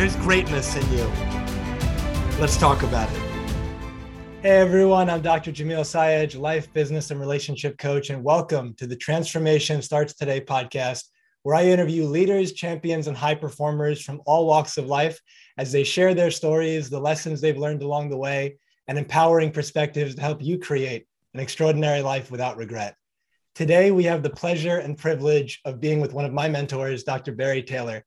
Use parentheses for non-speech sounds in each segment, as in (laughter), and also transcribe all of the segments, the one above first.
there's greatness in you. Let's talk about it. Hey everyone, I'm Dr. Jamil Sayegh, life, business, and relationship coach, and welcome to the Transformation Starts Today podcast, where I interview leaders, champions, and high performers from all walks of life as they share their stories, the lessons they've learned along the way, and empowering perspectives to help you create an extraordinary life without regret. Today, we have the pleasure and privilege of being with one of my mentors, Dr. Barry Taylor.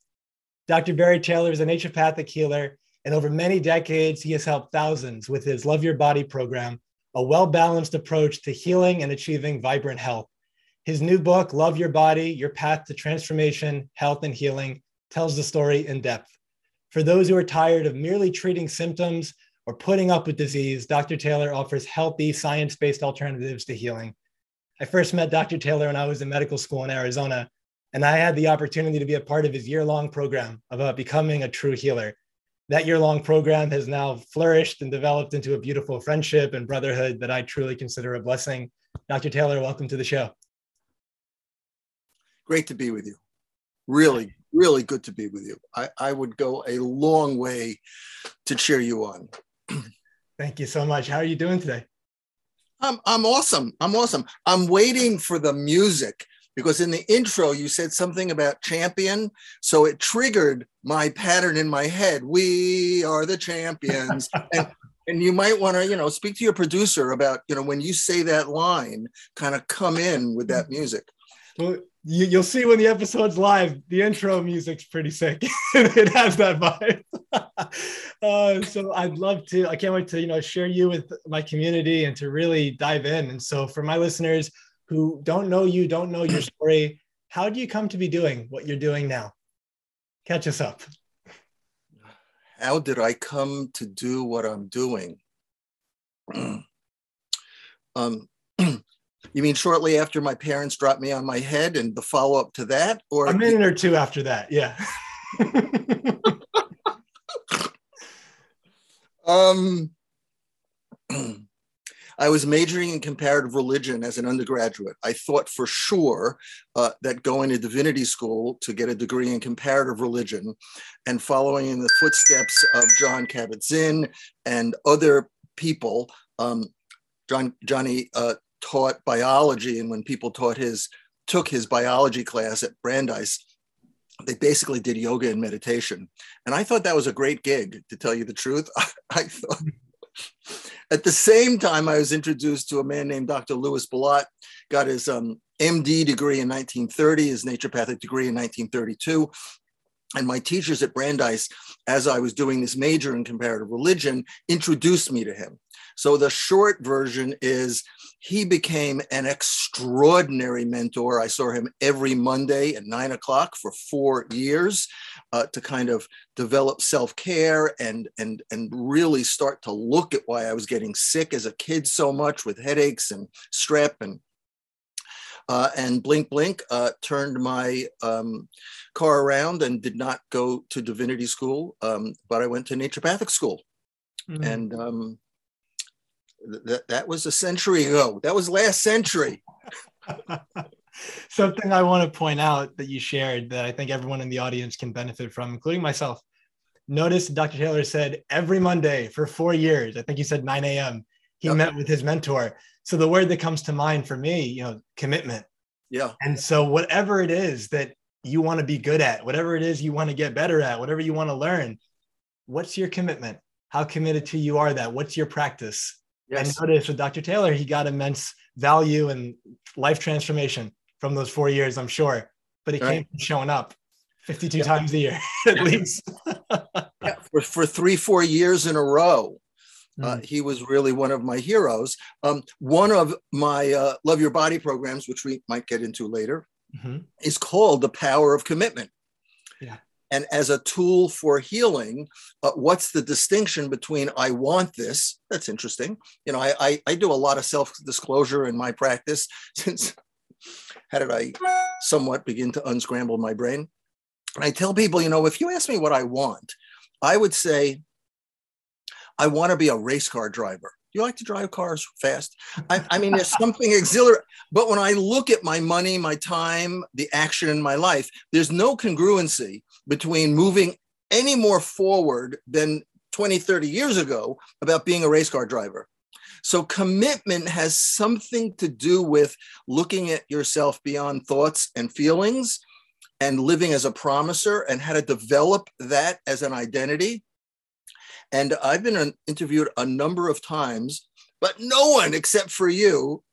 Dr. Barry Taylor is a naturopathic healer, and over many decades, he has helped thousands with his Love Your Body program, a well balanced approach to healing and achieving vibrant health. His new book, Love Your Body Your Path to Transformation, Health, and Healing, tells the story in depth. For those who are tired of merely treating symptoms or putting up with disease, Dr. Taylor offers healthy, science based alternatives to healing. I first met Dr. Taylor when I was in medical school in Arizona, and I had the opportunity to be a part of his year long program about uh, becoming a true healer. That year long program has now flourished and developed into a beautiful friendship and brotherhood that I truly consider a blessing. Dr. Taylor, welcome to the show. Great to be with you. Really, really good to be with you. I, I would go a long way to cheer you on. (clears throat) Thank you so much. How are you doing today? I'm, I'm awesome. I'm awesome. I'm waiting for the music because in the intro you said something about champion so it triggered my pattern in my head. We are the champions. (laughs) And, and you might want to you know speak to your producer about you know when you say that line kind of come in with that music. Well you, will see when the episode's live the intro music's pretty sick. (laughs) It has that vibe. (laughs) Uh, so i'd love to i can't wait to you know share you with my community and to really dive in. And so for my listeners who don't know you, don't know your story, how do you come to be doing what you're doing now? Catch us up. How did I come to do what I'm doing? (clears throat) um, (clears throat) you mean shortly after my parents dropped me on my head and the follow up to that? Or a minute or two after that, yeah. (laughs) um, (clears throat) I was majoring in comparative religion as an undergraduate. I thought for sure uh, that going to divinity school to get a degree in comparative religion and following in the footsteps of Jon Kabat-Zinn and other people, um, John, Johnny uh, taught biology, and when people taught his took his biology class at Brandeis, they basically did yoga and meditation. And I thought that was a great gig, to tell you the truth. I, (laughs) I thought at the same time, I was introduced to a man named Dr. Louis Balot, got his um, MD degree in 1930, his naturopathic degree in 1932. And my teachers at Brandeis, as I was doing this major in comparative religion, introduced me to him. So the short version is he became an extraordinary mentor. I saw him every Monday at nine o'clock for four years uh, to kind of develop self-care and and and really start to look at why I was getting sick as a kid so much with headaches and strep and uh, and Blink Blink uh, turned my um, car around and did not go to divinity school, um, but I went to naturopathic school. Mm-hmm. And um, that that was a century ago. That was last century. (laughs) Something I want to point out that you shared that I think everyone in the audience can benefit from, including myself. Notice Dr. Taylor said every Monday for four years. I think you said 9 a.m. He yep. met with his mentor. So the word that comes to mind for me, you know, commitment. Yeah. And so whatever it is that you want to be good at, whatever it is you want to get better at, whatever you want to learn, what's your commitment? How committed to you are that? What's your practice? Yes. I noticed with Dr. Taylor, he got immense value and life transformation from those four years, I'm sure. But it right. came from showing up 52 yeah. times a year (laughs) at least. yeah, for, for three, four years in a row. Uh, mm. he was really one of my heroes. Um, one of my uh, Love Your Body programs, which we might get into later, mm-hmm. is called The Power of Commitment. Yeah. and as a tool for healing, uh, what's the distinction between I want this? That's interesting. You know, I, I, I do a lot of self disclosure in my practice (laughs) since how did I somewhat begin to unscramble my brain? And I tell people, you know, if you ask me what I want, I would say, I want to be a race car driver. Do you like to drive cars fast? I, I mean, there's something (laughs) exhilarating. But when I look at my money, my time, the action in my life, there's no congruency between moving any more forward than 20, 30 years ago about being a race car driver. So commitment has something to do with looking at yourself beyond thoughts and feelings and living as a promiser and how to develop that as an identity. And I've been interviewed a number of times, but no one except for you,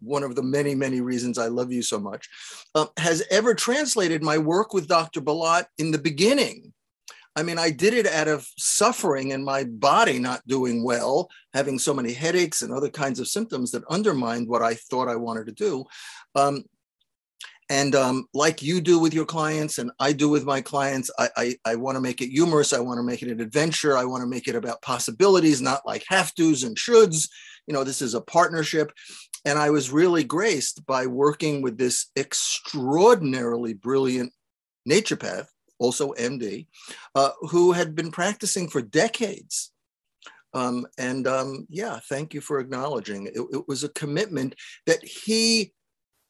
one of the many, many reasons I love you so much, uh, has ever translated my work with Dr. Balot in the beginning I mean, I did it out of suffering and my body not doing well, having so many headaches and other kinds of symptoms that undermined what I thought I wanted to do. Um, and um, like you do with your clients, and I do with my clients, I, I, I want to make it humorous. I want to make it an adventure. I want to make it about possibilities, not like have tos and shoulds. You know, this is a partnership. And I was really graced by working with this extraordinarily brilliant naturopath also MD, uh, who had been practicing for decades. Um, and um, yeah, thank you for acknowledging it, it was a commitment that he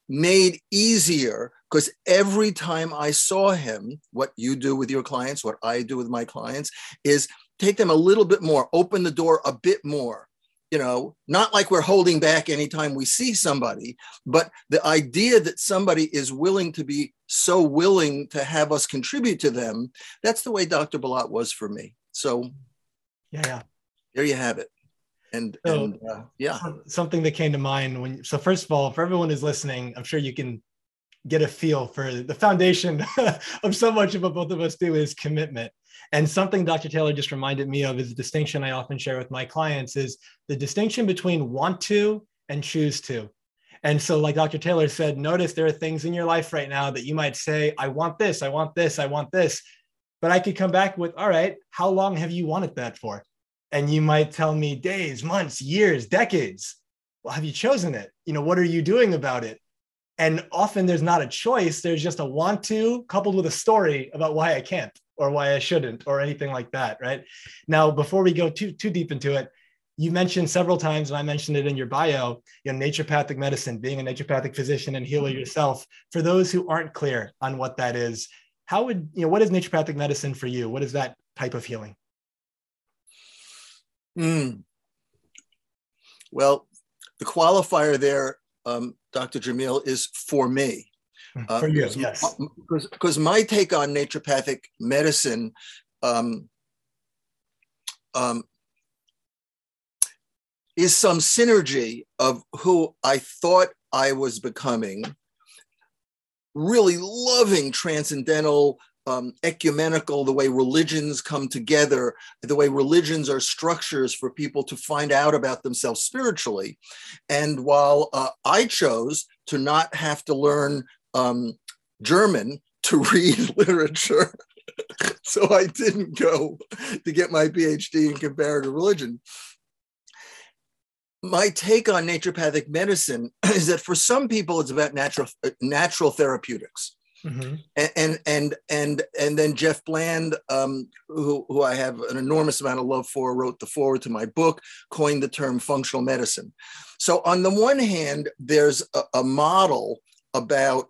made easier because every time I saw him, what you do with your clients, what I do with my clients, is take them a little bit more, open the door a bit more you know, not like we're holding back anytime we see somebody, but the idea that somebody is willing to be so willing to have us contribute to them, that's the way Dr. Balot was for me. So, yeah, yeah. there you have it. And, so, and uh, yeah. Something that came to mind when, so first of all, for everyone who's listening, I'm sure you can get a feel for the foundation (laughs) of so much of what both of us do is commitment. And something Dr. Taylor just reminded me of is a distinction I often share with my clients is the distinction between want to and choose to. And so, like Dr. Taylor said, notice there are things in your life right now that you might say, I want this, I want this, I want this. But I could come back with, all right, how long have you wanted that for? And you might tell me days, months, years, decades. Well, have you chosen it? You know, what are you doing about it? And often there's not a choice, there's just a want to coupled with a story about why I can't or why I shouldn't or anything like that, right? Now, before we go too too deep into it, you mentioned several times, and I mentioned it in your bio, you know, naturopathic medicine, being a naturopathic physician and healer yourself. For those who aren't clear on what that is, how would you know what is naturopathic medicine for you? What is that type of healing? Mm. Well, the qualifier there, um, Dr. Jamil, is for me. Uh, For you, yes. Because, because my take on naturopathic medicine um, um, is some synergy of who I thought I was becoming, really loving transcendental, um, ecumenical, the way religions come together, the way religions are structures for people to find out about themselves spiritually. And while uh, I chose to not have to learn um, German to (laughs) read literature. (laughs) so I didn't go to get my PhD in comparative religion. My take on naturopathic medicine (clears throat) is that for some people it's about natural natural therapeutics. Mm-hmm. And, and and and then Jeff Bland, um, who who I have an enormous amount of love for, wrote the foreword to my book, coined the term functional medicine. So on the one hand, there's a, a model about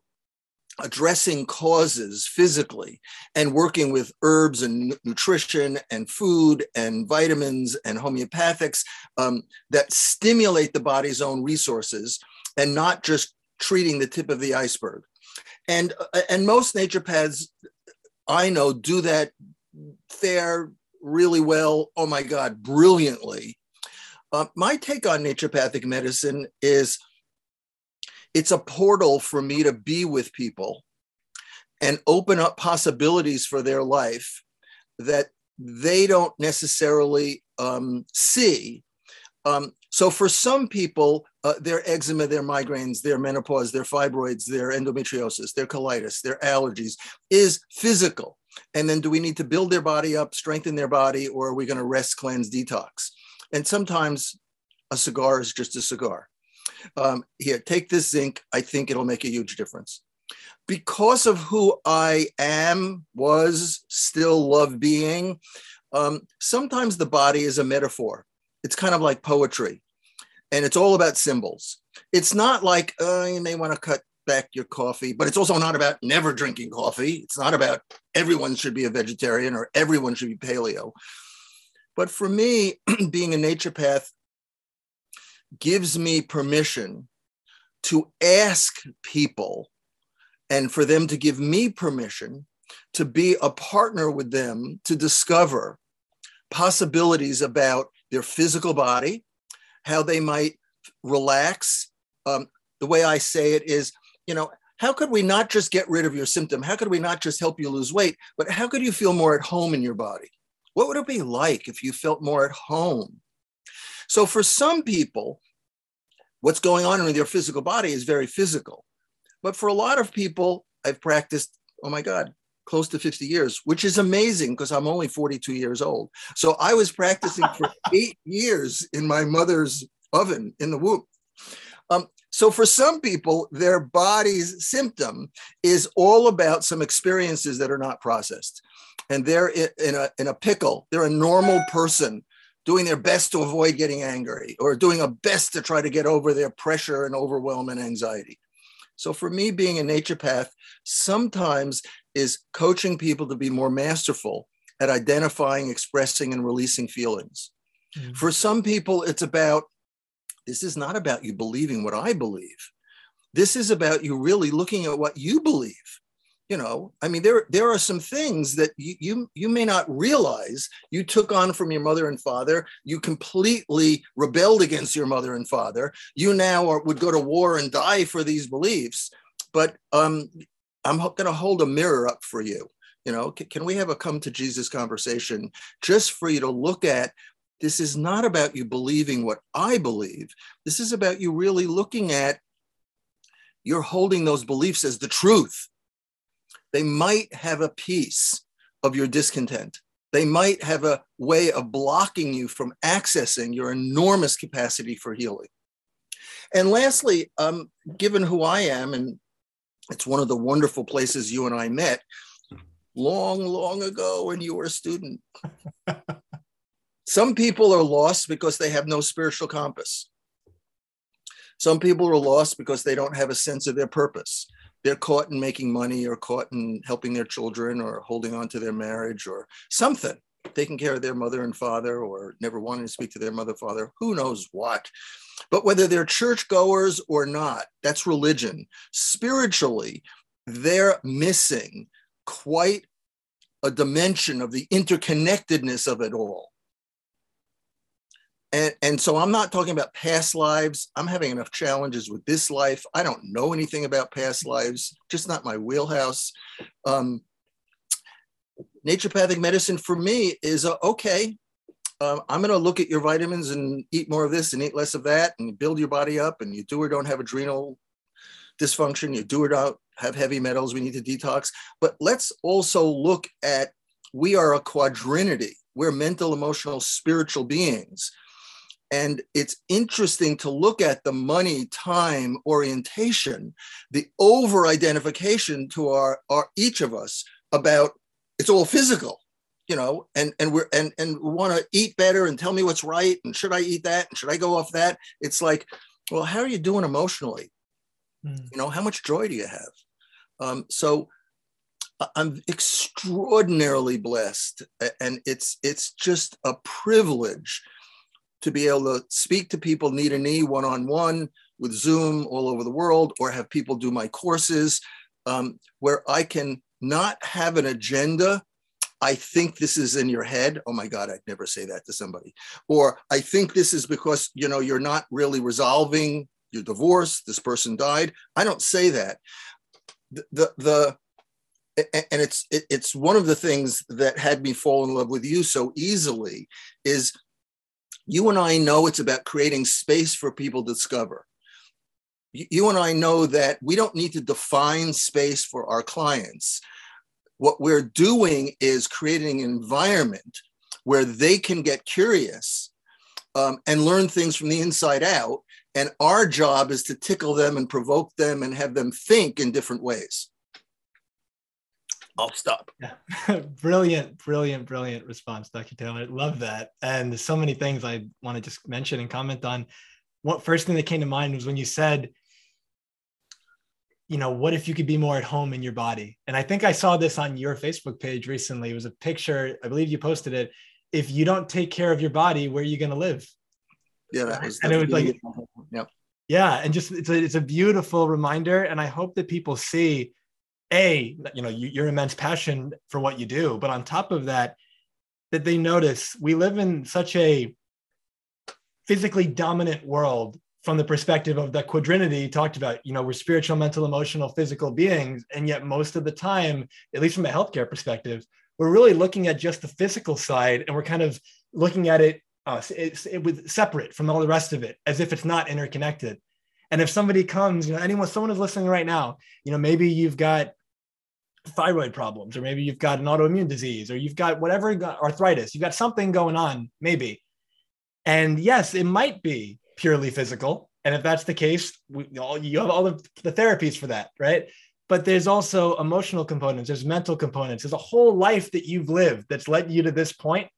addressing causes physically and working with herbs and nutrition and food and vitamins and homeopathics um, that stimulate the body's own resources and not just treating the tip of the iceberg. And, uh, and most naturopaths I know do that fare really well. Oh my God, brilliantly. Uh, my take on naturopathic medicine is it's a portal for me to be with people and open up possibilities for their life that they don't necessarily um, see. Um, so for some people, uh, their eczema, their migraines, their menopause, their fibroids, their endometriosis, their colitis, their allergies is physical. And then do we need to build their body up, strengthen their body, or are we going to rest, cleanse, detox? And sometimes a cigar is just a cigar. Um, here, take this zinc. I think it'll make a huge difference. Because of who I am, was, still love being, um, sometimes the body is a metaphor. It's kind of like poetry, and it's all about symbols. It's not like uh, you may want to cut back your coffee, but it's also not about never drinking coffee. It's not about everyone should be a vegetarian or everyone should be paleo. But for me, (clears throat) being a naturopath gives me permission to ask people and for them to give me permission to be a partner with them to discover possibilities about their physical body, how they might relax. Um, the way I say it is, you know, how could we not just get rid of your symptom? How could we not just help you lose weight? But how could you feel more at home in your body? What would it be like if you felt more at home? So, for some people, what's going on in their physical body is very physical. But for a lot of people, I've practiced, oh my God, close to 50 years, which is amazing because I'm only 42 years old. So I was practicing for (laughs) eight years in my mother's oven in the womb. Um, so for some people, their body's symptom is all about some experiences that are not processed. And they're in a, in a pickle. They're a normal person doing their best to avoid getting angry or doing a best to try to get over their pressure and overwhelm and anxiety. So for me, being a naturopath sometimes is coaching people to be more masterful at identifying, expressing, and releasing feelings. Mm-hmm. For some people, it's about this is not about you believing what I believe. This is about you really looking at what you believe you know i mean there there are some things that you, you you may not realize you took on from your mother and father you completely rebelled against your mother and father you now are, would go to war and die for these beliefs but um i'm going to hold a mirror up for you you know can, can we have a come to jesus conversation just for you to look at this is not about you believing what i believe this is about you really looking at you're holding those beliefs as the truth they might have a piece of your discontent. They might have a way of blocking you from accessing your enormous capacity for healing. And lastly, um, given who I am, and it's one of the wonderful places you and I met long, long ago when you were a student. (laughs) Some people are lost because they have no spiritual compass. Some people are lost because they don't have a sense of their purpose they're caught in making money or caught in helping their children or holding on to their marriage or something taking care of their mother and father or never wanting to speak to their mother father who knows what but whether they're churchgoers or not that's religion spiritually they're missing quite a dimension of the interconnectedness of it all and, and so I'm not talking about past lives. I'm having enough challenges with this life. I don't know anything about past lives, just not my wheelhouse. Um, naturopathic medicine for me is uh, okay. Uh, I'm going to look at your vitamins and eat more of this and eat less of that and build your body up. And you do or don't have adrenal dysfunction. You do or don't have heavy metals. We need to detox. But let's also look at we are a quadrinity. We're mental, emotional, spiritual beings. And it's interesting to look at the money time orientation, the over identification to our, our each of us about it's all physical, you know, and and we're and and want to eat better and tell me what's right and should I eat that and should I go off that? It's like, well, how are you doing emotionally? Mm. You know, how much joy do you have? Um, so I'm extraordinarily blessed, and it's it's just a privilege to be able to speak to people knee to knee, one on one with Zoom all over the world, or have people do my courses um, where I can not have an agenda. I think this is in your head. Oh my God, I'd never say that to somebody. Or I think this is because you know you're not really resolving your divorce. This person died. I don't say that. The the, the and it's it, it's one of the things that had me fall in love with you so easily is you and I know it's about creating space for people to discover. You and I know that we don't need to define space for our clients. what we're doing is creating an environment where they can get curious um, and learn things from the inside out. And our job is to tickle them and provoke them and have them think in different ways. I'll stop. Yeah. (laughs) brilliant, brilliant, brilliant response, Dr. Taylor. Love that. And there's so many things I want to just mention and comment on. What first thing that came to mind was when you said, you know, what if you could be more at home in your body? And I think I saw this on your Facebook page recently. It was a picture, I believe you posted it. If you don't take care of your body, where are you going to live? Yeah, that was. And it was like, yep. Yeah, and just it's a it's a beautiful reminder, and I hope that people see a you know your immense passion for what you do but on top of that that they notice we live in such a physically dominant world from the perspective of the quadrinity talked about you know we're spiritual mental emotional physical beings and yet most of the time at least from a healthcare perspective we're really looking at just the physical side and we're kind of looking at it uh, it's it with separate from all the rest of it as if it's not interconnected and if somebody comes, you know, anyone, someone is listening right now, you know, maybe you've got thyroid problems, or maybe you've got an autoimmune disease, or you've got whatever arthritis, you've got something going on, maybe. And yes, it might be purely physical. And if that's the case, we, all, you have all the, the therapies for that, right? But there's also emotional components, there's mental components, there's a whole life that you've lived that's led you to this point.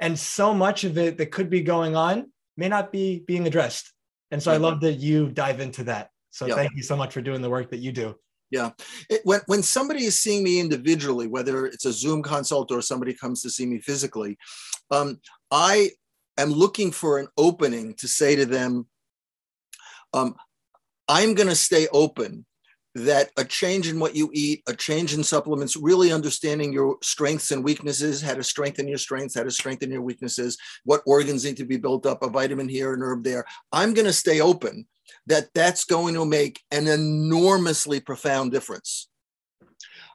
And so much of it that could be going on may not be being addressed. And so I love that you dive into that. So thank you so much for doing the work that you do. Yeah. It, when, when somebody is seeing me individually, whether it's a Zoom consult or somebody comes to see me physically, um, I am looking for an opening to say to them, um, I'm going to stay open that a change in what you eat, a change in supplements, really understanding your strengths and weaknesses, how to strengthen your strengths, how to strengthen your weaknesses, what organs need to be built up, a vitamin here, an herb there. I'm going to stay open that that's going to make an enormously profound difference.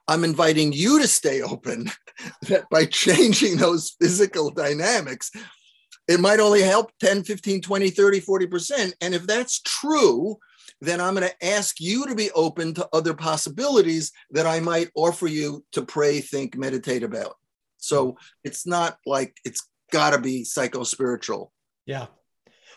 I'm inviting you to stay open (laughs) that by changing those physical dynamics, it might only help 10, 15, 20, 30, 40%. And if that's true, then I'm going to ask you to be open to other possibilities that I might offer you to pray, think, meditate about. So it's not like it's got to be psycho spiritual. Yeah.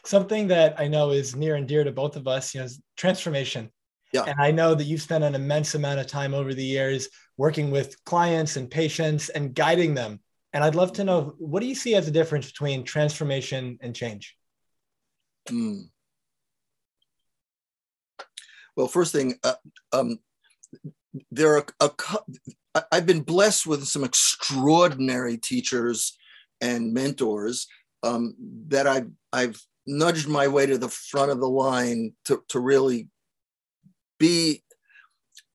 Something that I know is near and dear to both of us, you know, is transformation. Yeah. And I know that you've spent an immense amount of time over the years working with clients and patients and guiding them. And I'd love to know what do you see as a difference between transformation and change? Mm. Well, first thing, uh, um, there are a, a, I've been blessed with some extraordinary teachers and mentors um, that I've, I've nudged my way to the front of the line to, to really be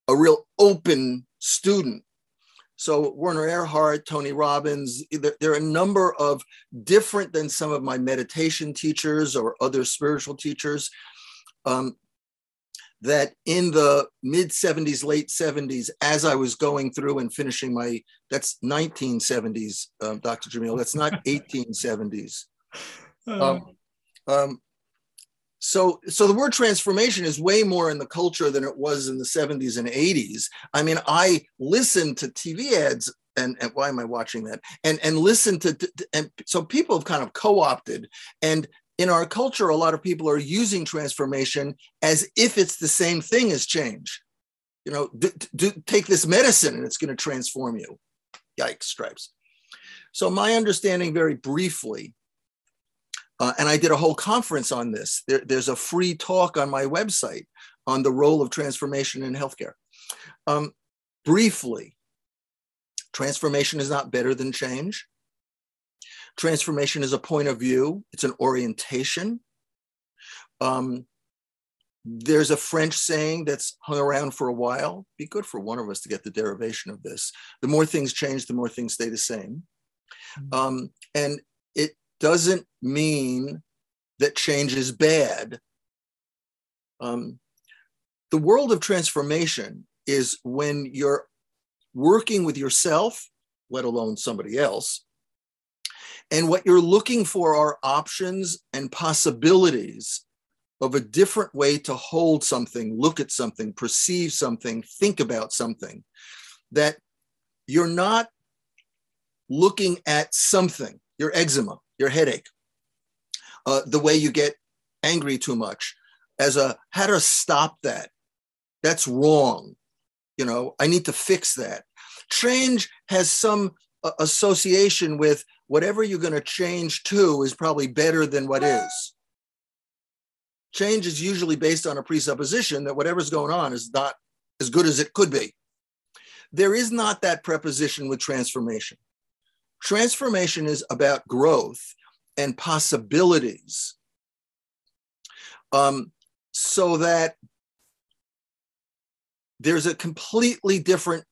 a real open student. So Werner Erhard, Tony Robbins, there, there, are a number of different than some of my meditation teachers or other spiritual teachers um, that in the mid 70s, late 70s, as I was going through and finishing my, that's 1970s, um, Dr. Jamil, that's not (laughs) 1870s. Um, um, so, so the word transformation is way more in the culture than it was in the 70s and 80s. I mean, I listened to TV ads and, and, why am I watching that? And and listen to, and so people have kind of co-opted and in our culture, a lot of people are using transformation as if it's the same thing as change. You know, do, take this medicine and it's going to transform you. Yikes, stripes. So, my understanding, very briefly, uh, and I did a whole conference on this. There, there's a free talk on my website on the role of transformation in healthcare. Um, briefly, transformation is not better than change. Transformation is a point of view, it's an orientation. Um, there's a French saying that's hung around for a while. Be good for one of us to get the derivation of this. The more things change, the more things stay the same. Mm-hmm. Um, and doesn't mean that change is bad. Um, the world of transformation is when you're working with yourself, let alone somebody else, and what you're looking for are options and possibilities of a different way to hold something, look at something, perceive something, think about something that you're not looking at something, your eczema, your headache, uh, the way you get angry too much, as a how to stop that. That's wrong. You know, I need to fix that. Change has some uh, association with whatever you're going to change to is probably better than what is. Change is usually based on a presupposition that whatever's going on is not as good as it could be. There is not that preposition with transformation. Transformation is about growth and possibilities. Um, so that there's a completely different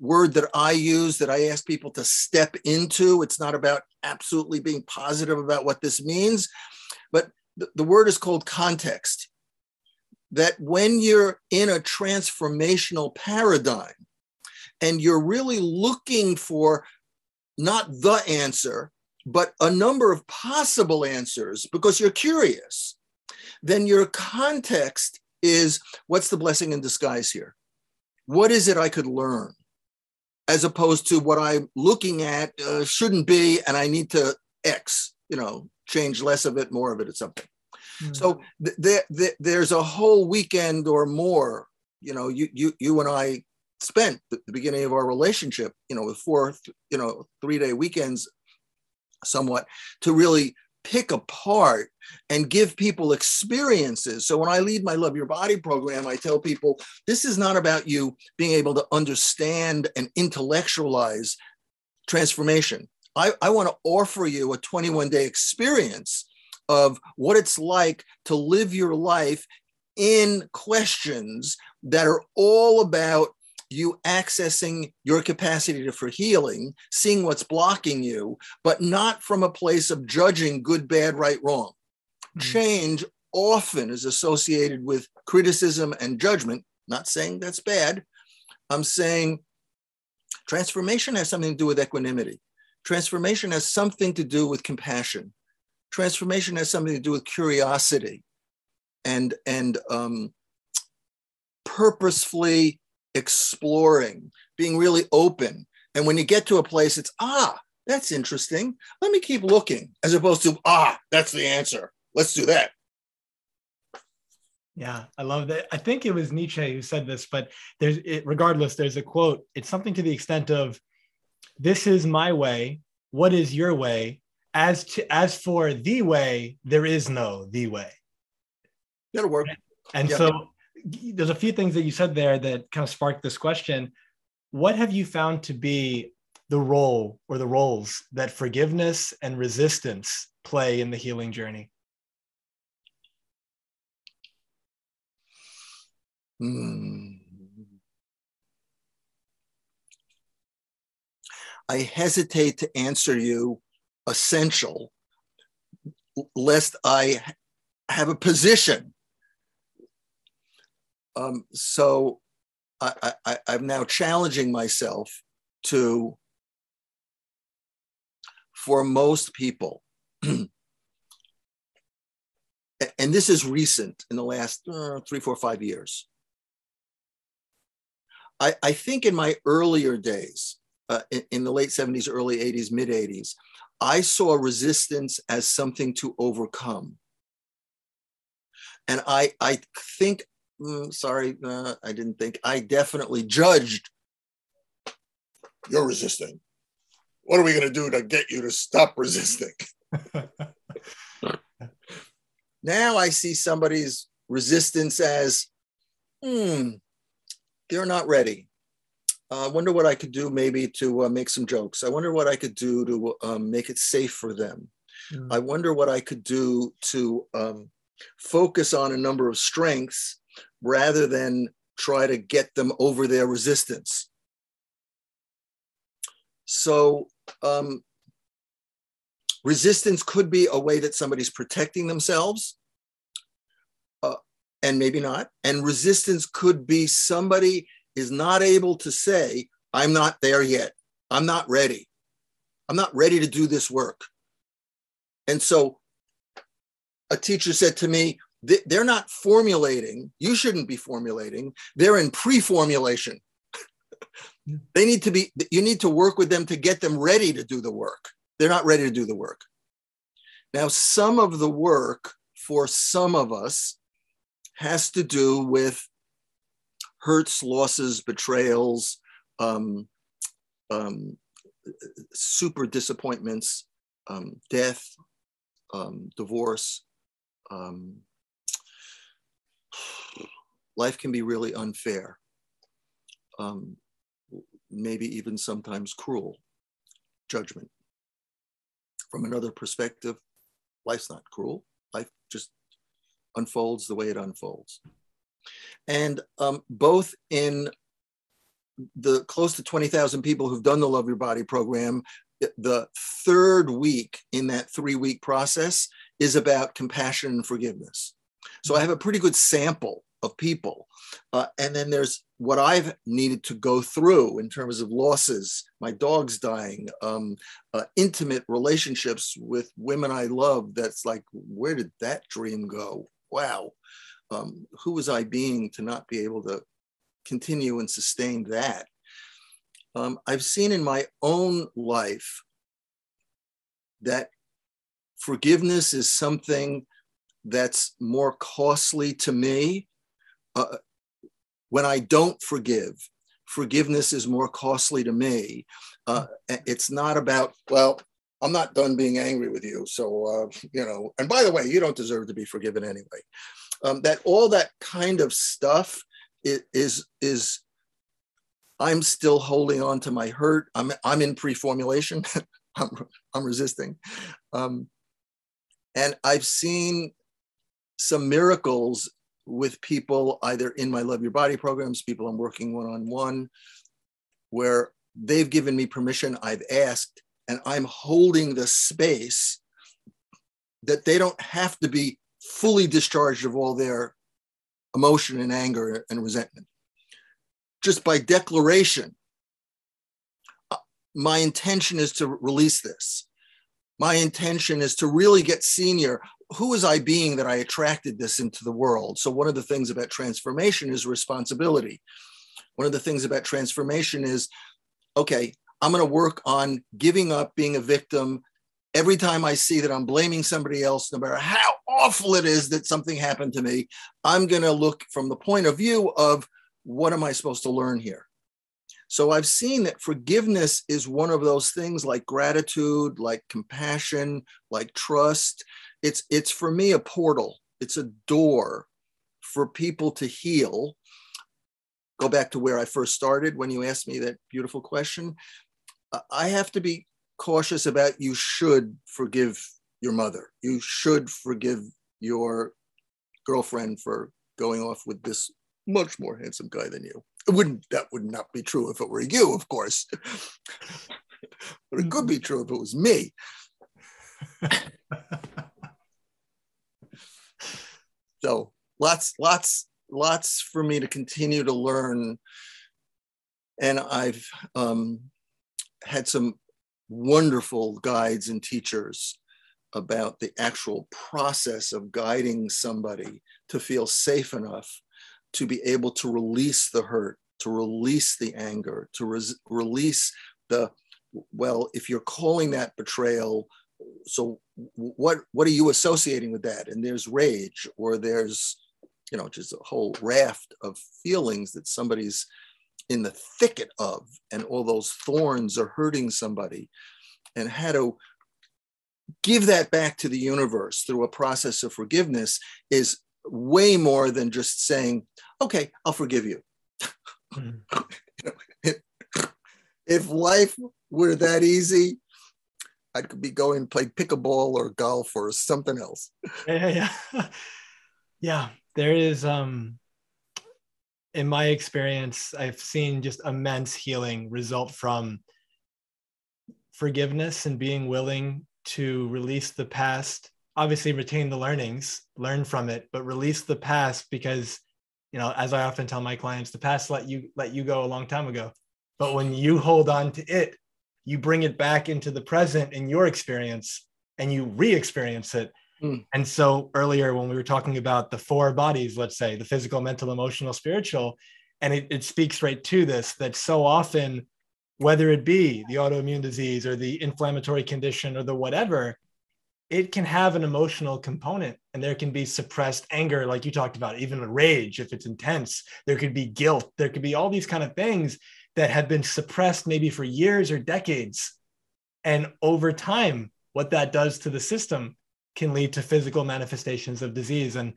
word that I use that I ask people to step into. It's not about absolutely being positive about what this means, but the, the word is called context. That when you're in a transformational paradigm and you're really looking for not the answer, but a number of possible answers because you're curious, then your context is what's the blessing in disguise here? What is it I could learn? As opposed to what I'm looking at uh, shouldn't be, and I need to X, you know, change less of it, more of it, or something. Mm-hmm. So th- th- there's a whole weekend or more, you know, you, you, you and I spent the, the beginning of our relationship, you know, with four, you know, three day weekends somewhat to really pick apart and give people experiences. So when I lead my Love Your Body program, I tell people this is not about you being able to understand and intellectualize transformation. I, I want to offer you a 21 day experience of what it's like to live your life in questions that are all about you accessing your capacity to, for healing, seeing what's blocking you, but not from a place of judging good, bad, right, wrong. Mm-hmm. Change often is associated with criticism and judgment. Not saying that's bad. I'm saying transformation has something to do with equanimity. Transformation has something to do with compassion. Transformation has something to do with curiosity and, and um, purposefully exploring, being really open. And when you get to a place, it's, ah, that's interesting. Let me keep looking, as opposed to, ah, that's the answer. Let's do that. Yeah, I love that. I think it was Nietzsche who said this, but there's it, regardless, there's a quote. It's something to the extent of, "This is my way. What is your way? As to as for the way, there is no the way." That'll work. And yep. so there's a few things that you said there that kind of sparked this question. What have you found to be the role or the roles that forgiveness and resistance play in the healing journey? Hmm. I hesitate to answer you essential, lest I have a position um, so I, I, I'm now challenging myself to, for most people, (clears throat) and this is recent in the last uh, three, four, five years. I, I think in my earlier days, uh, in, in the late 70s, early 80s, mid 80s, I saw resistance as something to overcome. And I, I think sorry, uh, I didn't think. I definitely judged. You're resisting. What are we going to do to get you to stop resisting? (laughs) now I see somebody's resistance as, hmm, they're not ready. I uh, wonder what I could do maybe to uh, make some jokes. I wonder what I could do to um, make it safe for them. Mm. I wonder what I could do to um, focus on a number of strengths rather than try to get them over their resistance. So, um, resistance could be a way that somebody's protecting themselves, uh, and maybe not. And resistance could be somebody is not able to say, I'm not there yet. I'm not ready. I'm not ready to do this work. And so a teacher said to me, they're not formulating. You shouldn't be formulating. They're in pre formulation. they need to be, you need to work with them to get them ready to do the work. They're not ready to do the work. Now, some of the work for some of us has to do with hurts, losses, betrayals, um, um, super disappointments, um, death, um, divorce. Life can be really unfair, um, maybe even sometimes cruel judgment. From another perspective, life's not cruel. Life just unfolds the way it unfolds. And um, both in the close to 20,000 people who've done the Love Your Body program, the third week in that three week process is about compassion and forgiveness. So I have a pretty good sample of people. Uh, and then there's what I've needed to go through in terms of losses, my dog's dying, um, uh, intimate relationships with women I love. That's like, where did that dream go? Wow. Um, who was I being to not be able to continue and sustain that? Um, I've seen in my own life that forgiveness is something that's more costly to me. Uh, when I don't forgive, forgiveness is more costly to me. Uh, it's not about, well, I'm not done being angry with you. So, uh, you know, and by the way, you don't deserve to be forgiven anyway. Um, that all that kind of stuff is, is I'm still holding on to my hurt. I'm, I'm in pre-formulation. (laughs) I'm, I'm resisting. Um, and I've seen some miracles with people either in my Love Your Body programs, people I'm working one on one, where they've given me permission, I've asked, and I'm holding the space that they don't have to be fully discharged of all their emotion and anger and resentment. Just by declaration, uh, my intention is to release this. My intention is to really get senior. Who was I being that I attracted this into the world? So, one of the things about transformation is responsibility. One of the things about transformation is okay, I'm going to work on giving up being a victim. Every time I see that I'm blaming somebody else, no matter how awful it is that something happened to me, I'm going to look from the point of view of what am I supposed to learn here? So I've seen that forgiveness is one of those things like gratitude, like compassion, like trust. It's it's for me a portal. It's a door for people to heal. Go back to where I first started when you asked me that beautiful question. I have to be cautious about you should forgive your mother. You should forgive your girlfriend for going off with this much more handsome guy than you. It wouldn't that would not be true if it were you, of course. (laughs) but it could be true if it was me. (laughs) so lots, lots, lots for me to continue to learn. And I've um, had some wonderful guides and teachers about the actual process of guiding somebody to feel safe enough to be able to release the hurt, to release the anger, to release the, well, if you're calling that betrayal, so what what are you associating with that? And there's rage, or there's, you know, just a whole raft of feelings that somebody's in the thicket of, and all those thorns are hurting somebody, and how to give that back to the universe through a process of forgiveness is way more than just saying, okay, I'll forgive you. Mm. (laughs) if life were that easy, I could be going play pickleball or golf or something else. Yeah, yeah, yeah. (laughs) yeah there is um in my experience, I've seen just immense healing result from forgiveness and being willing to release the past obviously retain the learnings, learn from it, but release the past because, you know, as I often tell my clients, the past let you let you go a long time ago. But when you hold on to it, you bring it back into the present in your experience and you re-experience it. Mm. And so earlier when we were talking about the four bodies, let's say the physical, mental, emotional, spiritual, and it, it speaks right to this that so often whether it be the autoimmune disease or the inflammatory condition or the whatever it can have an emotional component and there can be suppressed anger like you talked about even rage if it's intense there could be guilt there could be all these kind of things that have been suppressed maybe for years or decades. And over time what that does to the system can lead to physical manifestations of disease. And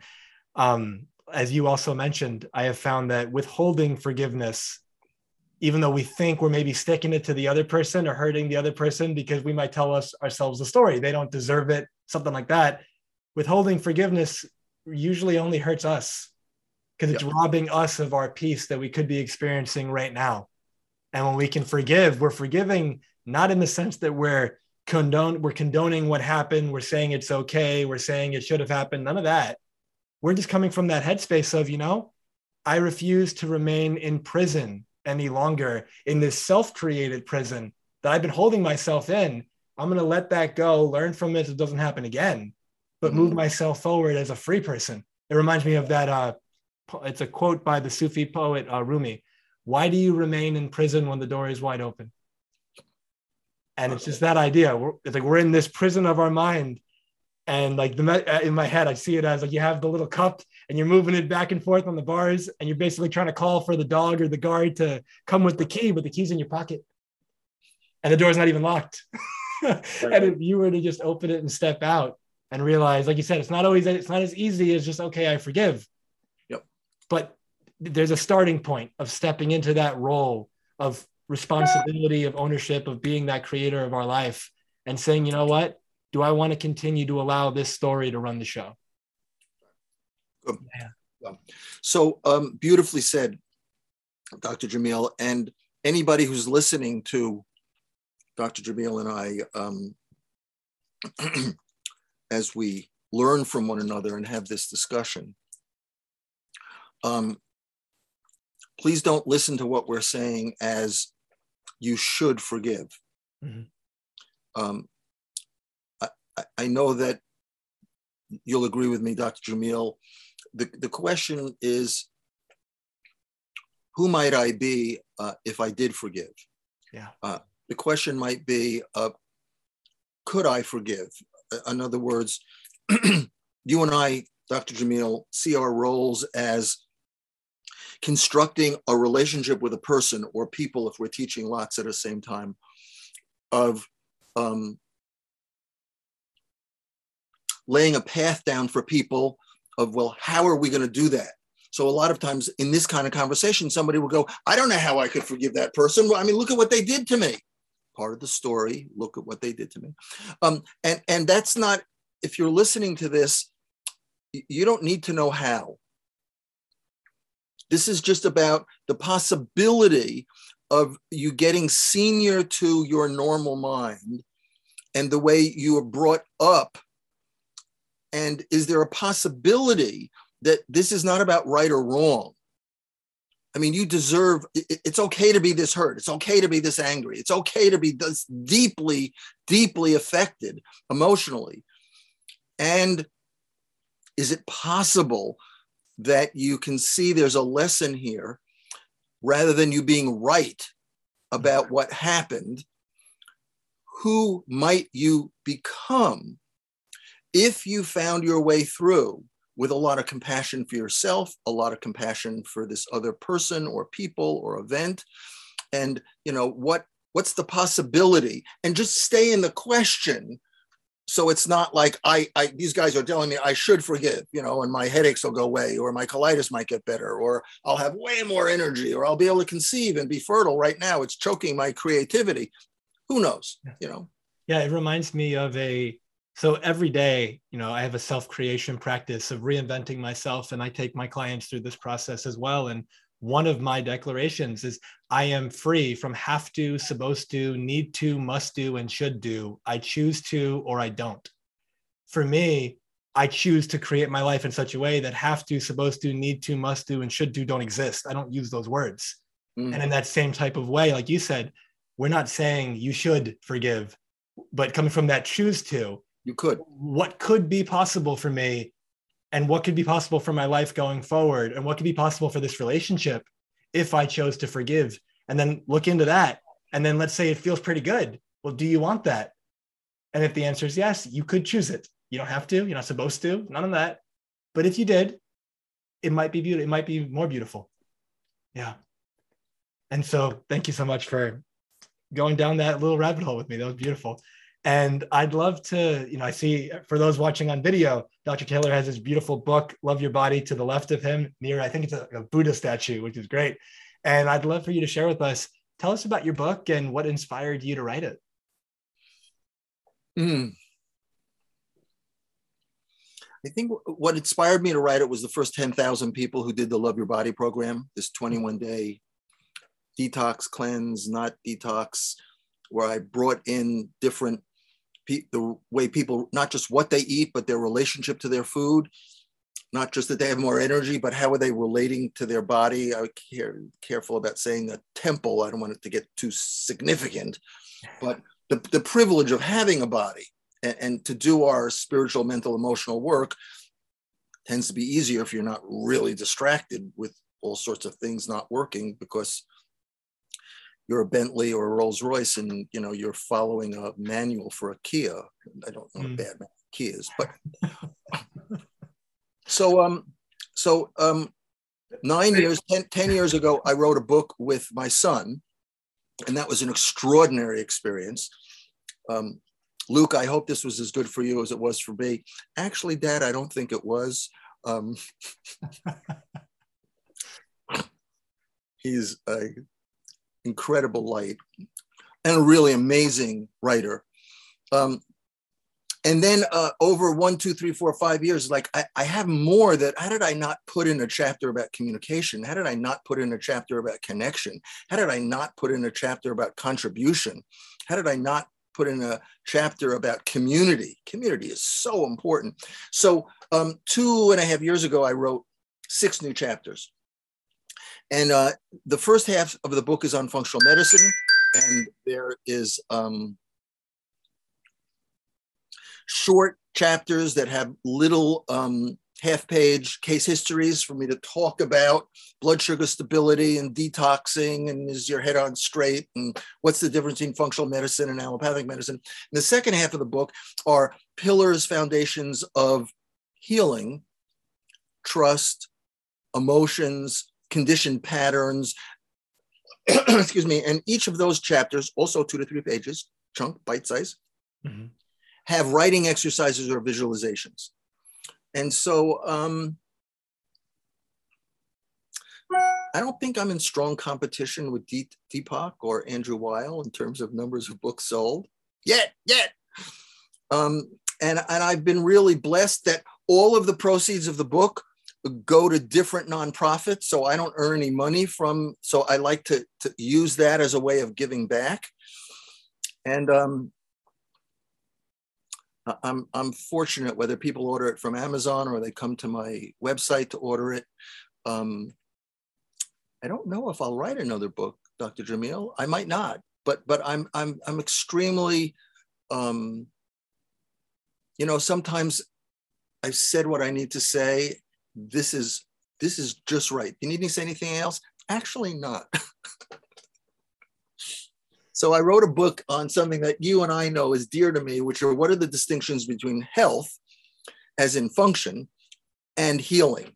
um, as you also mentioned i have found that withholding forgiveness even though we think we're maybe sticking it to the other person or hurting the other person because we might tell us ourselves the story they don't deserve it something like that withholding forgiveness usually only hurts us because it's robbing us of our peace that we could be experiencing right now and when we can forgive we're forgiving not in the sense that we're condone we're condoning what happened we're saying it's okay we're saying it should have happened none of that we're just coming from that headspace of you know i refuse to remain in prison any longer in this self-created prison that I've been holding myself in. I'm going to let that go, learn from it so it doesn't happen again, but move mm-hmm. myself forward as a free person. It reminds me of that. Uh, it's a quote by the Sufi poet uh, Rumi. Why do you remain in prison when the door is wide open? And it's just that idea. We're, it's like we're in this prison of our mind. And like the uh, in my head i see it as like you have the little cup and you're moving it back and forth on the bars and you're basically trying to call for the dog or the guard to come with the key but the key's in your pocket. And the door's not even locked. (laughs) And if you were to just open it and step out and realize like you said it's not always it's not as easy as just okay i forgive. Yep. But there's a starting point of stepping into that role of responsibility of ownership of being that creator of our life and saying you know what do I want to continue to allow this story to run the show? Yeah. So um, beautifully said, Dr. Jamil. And anybody who's listening to Dr. Jamil and I, um, (clears throat) as we learn from one another and have this discussion, um, please don't listen to what we're saying as you should forgive. Mm-hmm. Um, I know that you'll agree with me, Dr. Jamil. The, the question is, who might I be uh, if I did forgive? Yeah. Uh, the question might be, uh, could I forgive? Uh, in other words, (clears throat) you and I, Dr. Jamil, see our roles as constructing a relationship with a person or people, if we're teaching lots at the same time, of um, laying a path down for people of, well, how are we going to do that? So a lot of times in this kind of conversation, somebody will go, I don't know how I could forgive that person. Well, I mean, look at what they did to me. Part of the story, look at what they did to me. Um, and, and that's not, if you're listening to this, you don't need to know how. This is just about the possibility of you getting senior to your normal mind and the way you are brought up and is there a possibility that this is not about right or wrong? I mean, you deserve, it's okay to be this hurt. It's okay to be this angry. It's okay to be this deeply, deeply affected emotionally. And is it possible that you can see there's a lesson here rather than you being right about what happened? Who might you become if you found your way through with a lot of compassion for yourself, a lot of compassion for this other person or people or event, and you know what what's the possibility, and just stay in the question. So it's not like I, I these guys are telling me I should forgive, you know, and my headaches will go away, or my colitis might get better, or I'll have way more energy, or I'll be able to conceive and be fertile. Right now, it's choking my creativity. Who knows, you know? Yeah, it reminds me of a so every day you know i have a self creation practice of reinventing myself and i take my clients through this process as well and one of my declarations is i am free from have to supposed to need to must do and should do i choose to or i don't for me i choose to create my life in such a way that have to supposed to need to must do and should do don't exist i don't use those words mm-hmm. and in that same type of way like you said we're not saying you should forgive but coming from that choose to you could. What could be possible for me and what could be possible for my life going forward and what could be possible for this relationship if I chose to forgive? And then look into that. And then let's say it feels pretty good. Well, do you want that? And if the answer is yes, you could choose it. You don't have to, you're not supposed to, none of that. But if you did, it might be beautiful. It might be more beautiful. Yeah. And so thank you so much for going down that little rabbit hole with me. That was beautiful. And I'd love to, you know, I see for those watching on video, Dr. Taylor has this beautiful book, Love Your Body, to the left of him, near, I think it's a, a Buddha statue, which is great. And I'd love for you to share with us, tell us about your book and what inspired you to write it. Mm. I think what inspired me to write it was the first 10,000 people who did the Love Your Body program, this 21 day detox cleanse, not detox, where I brought in different the way people not just what they eat, but their relationship to their food, not just that they have more energy, but how are they relating to their body? I care careful about saying the temple. I don't want it to get too significant, but the, the privilege of having a body and, and to do our spiritual, mental, emotional work tends to be easier if you're not really distracted with all sorts of things not working because you're a Bentley or a Rolls Royce and you know you're following a manual for a Kia. I don't know mm. bad Kias, but (laughs) so um so um nine years ten, ten years ago I wrote a book with my son and that was an extraordinary experience. Um, Luke, I hope this was as good for you as it was for me. Actually, Dad, I don't think it was. Um, (laughs) he's a incredible light and a really amazing writer. Um, and then uh, over one, two, three, four, five years, like I, I have more that how did I not put in a chapter about communication? How did I not put in a chapter about connection? How did I not put in a chapter about contribution? How did I not put in a chapter about community? Community is so important. So um, two and a half years ago, I wrote six new chapters. And uh, the first half of the book is on functional medicine, and there is um, short chapters that have little um, half page case histories for me to talk about blood sugar stability and detoxing and is your head on straight and what's the difference between functional medicine and allopathic medicine. And the second half of the book are pillars, foundations of healing, trust, emotions, conditioned patterns. (clears throat) Excuse me. And each of those chapters, also two to three pages, chunk, bite size, mm-hmm. have writing exercises or visualizations. And so um, I don't think I'm in strong competition with Deepak or Andrew Weil in terms of numbers of books sold yet, yet. Um, and, and I've been really blessed that all of the proceeds of the book go to different nonprofits. So I don't earn any money from, so I like to, to use that as a way of giving back. And um, I'm, I'm fortunate whether people order it from Amazon or they come to my website to order it. Um, I don't know if I'll write another book, Dr. Jamil. I might not, but but I'm I'm I'm extremely, um, you know, sometimes I've said what I need to say, this is this is just right. You need to say anything else? Actually, not. (laughs) so I wrote a book on something that you and I know is dear to me, which are what are the distinctions between health, as in function, and healing.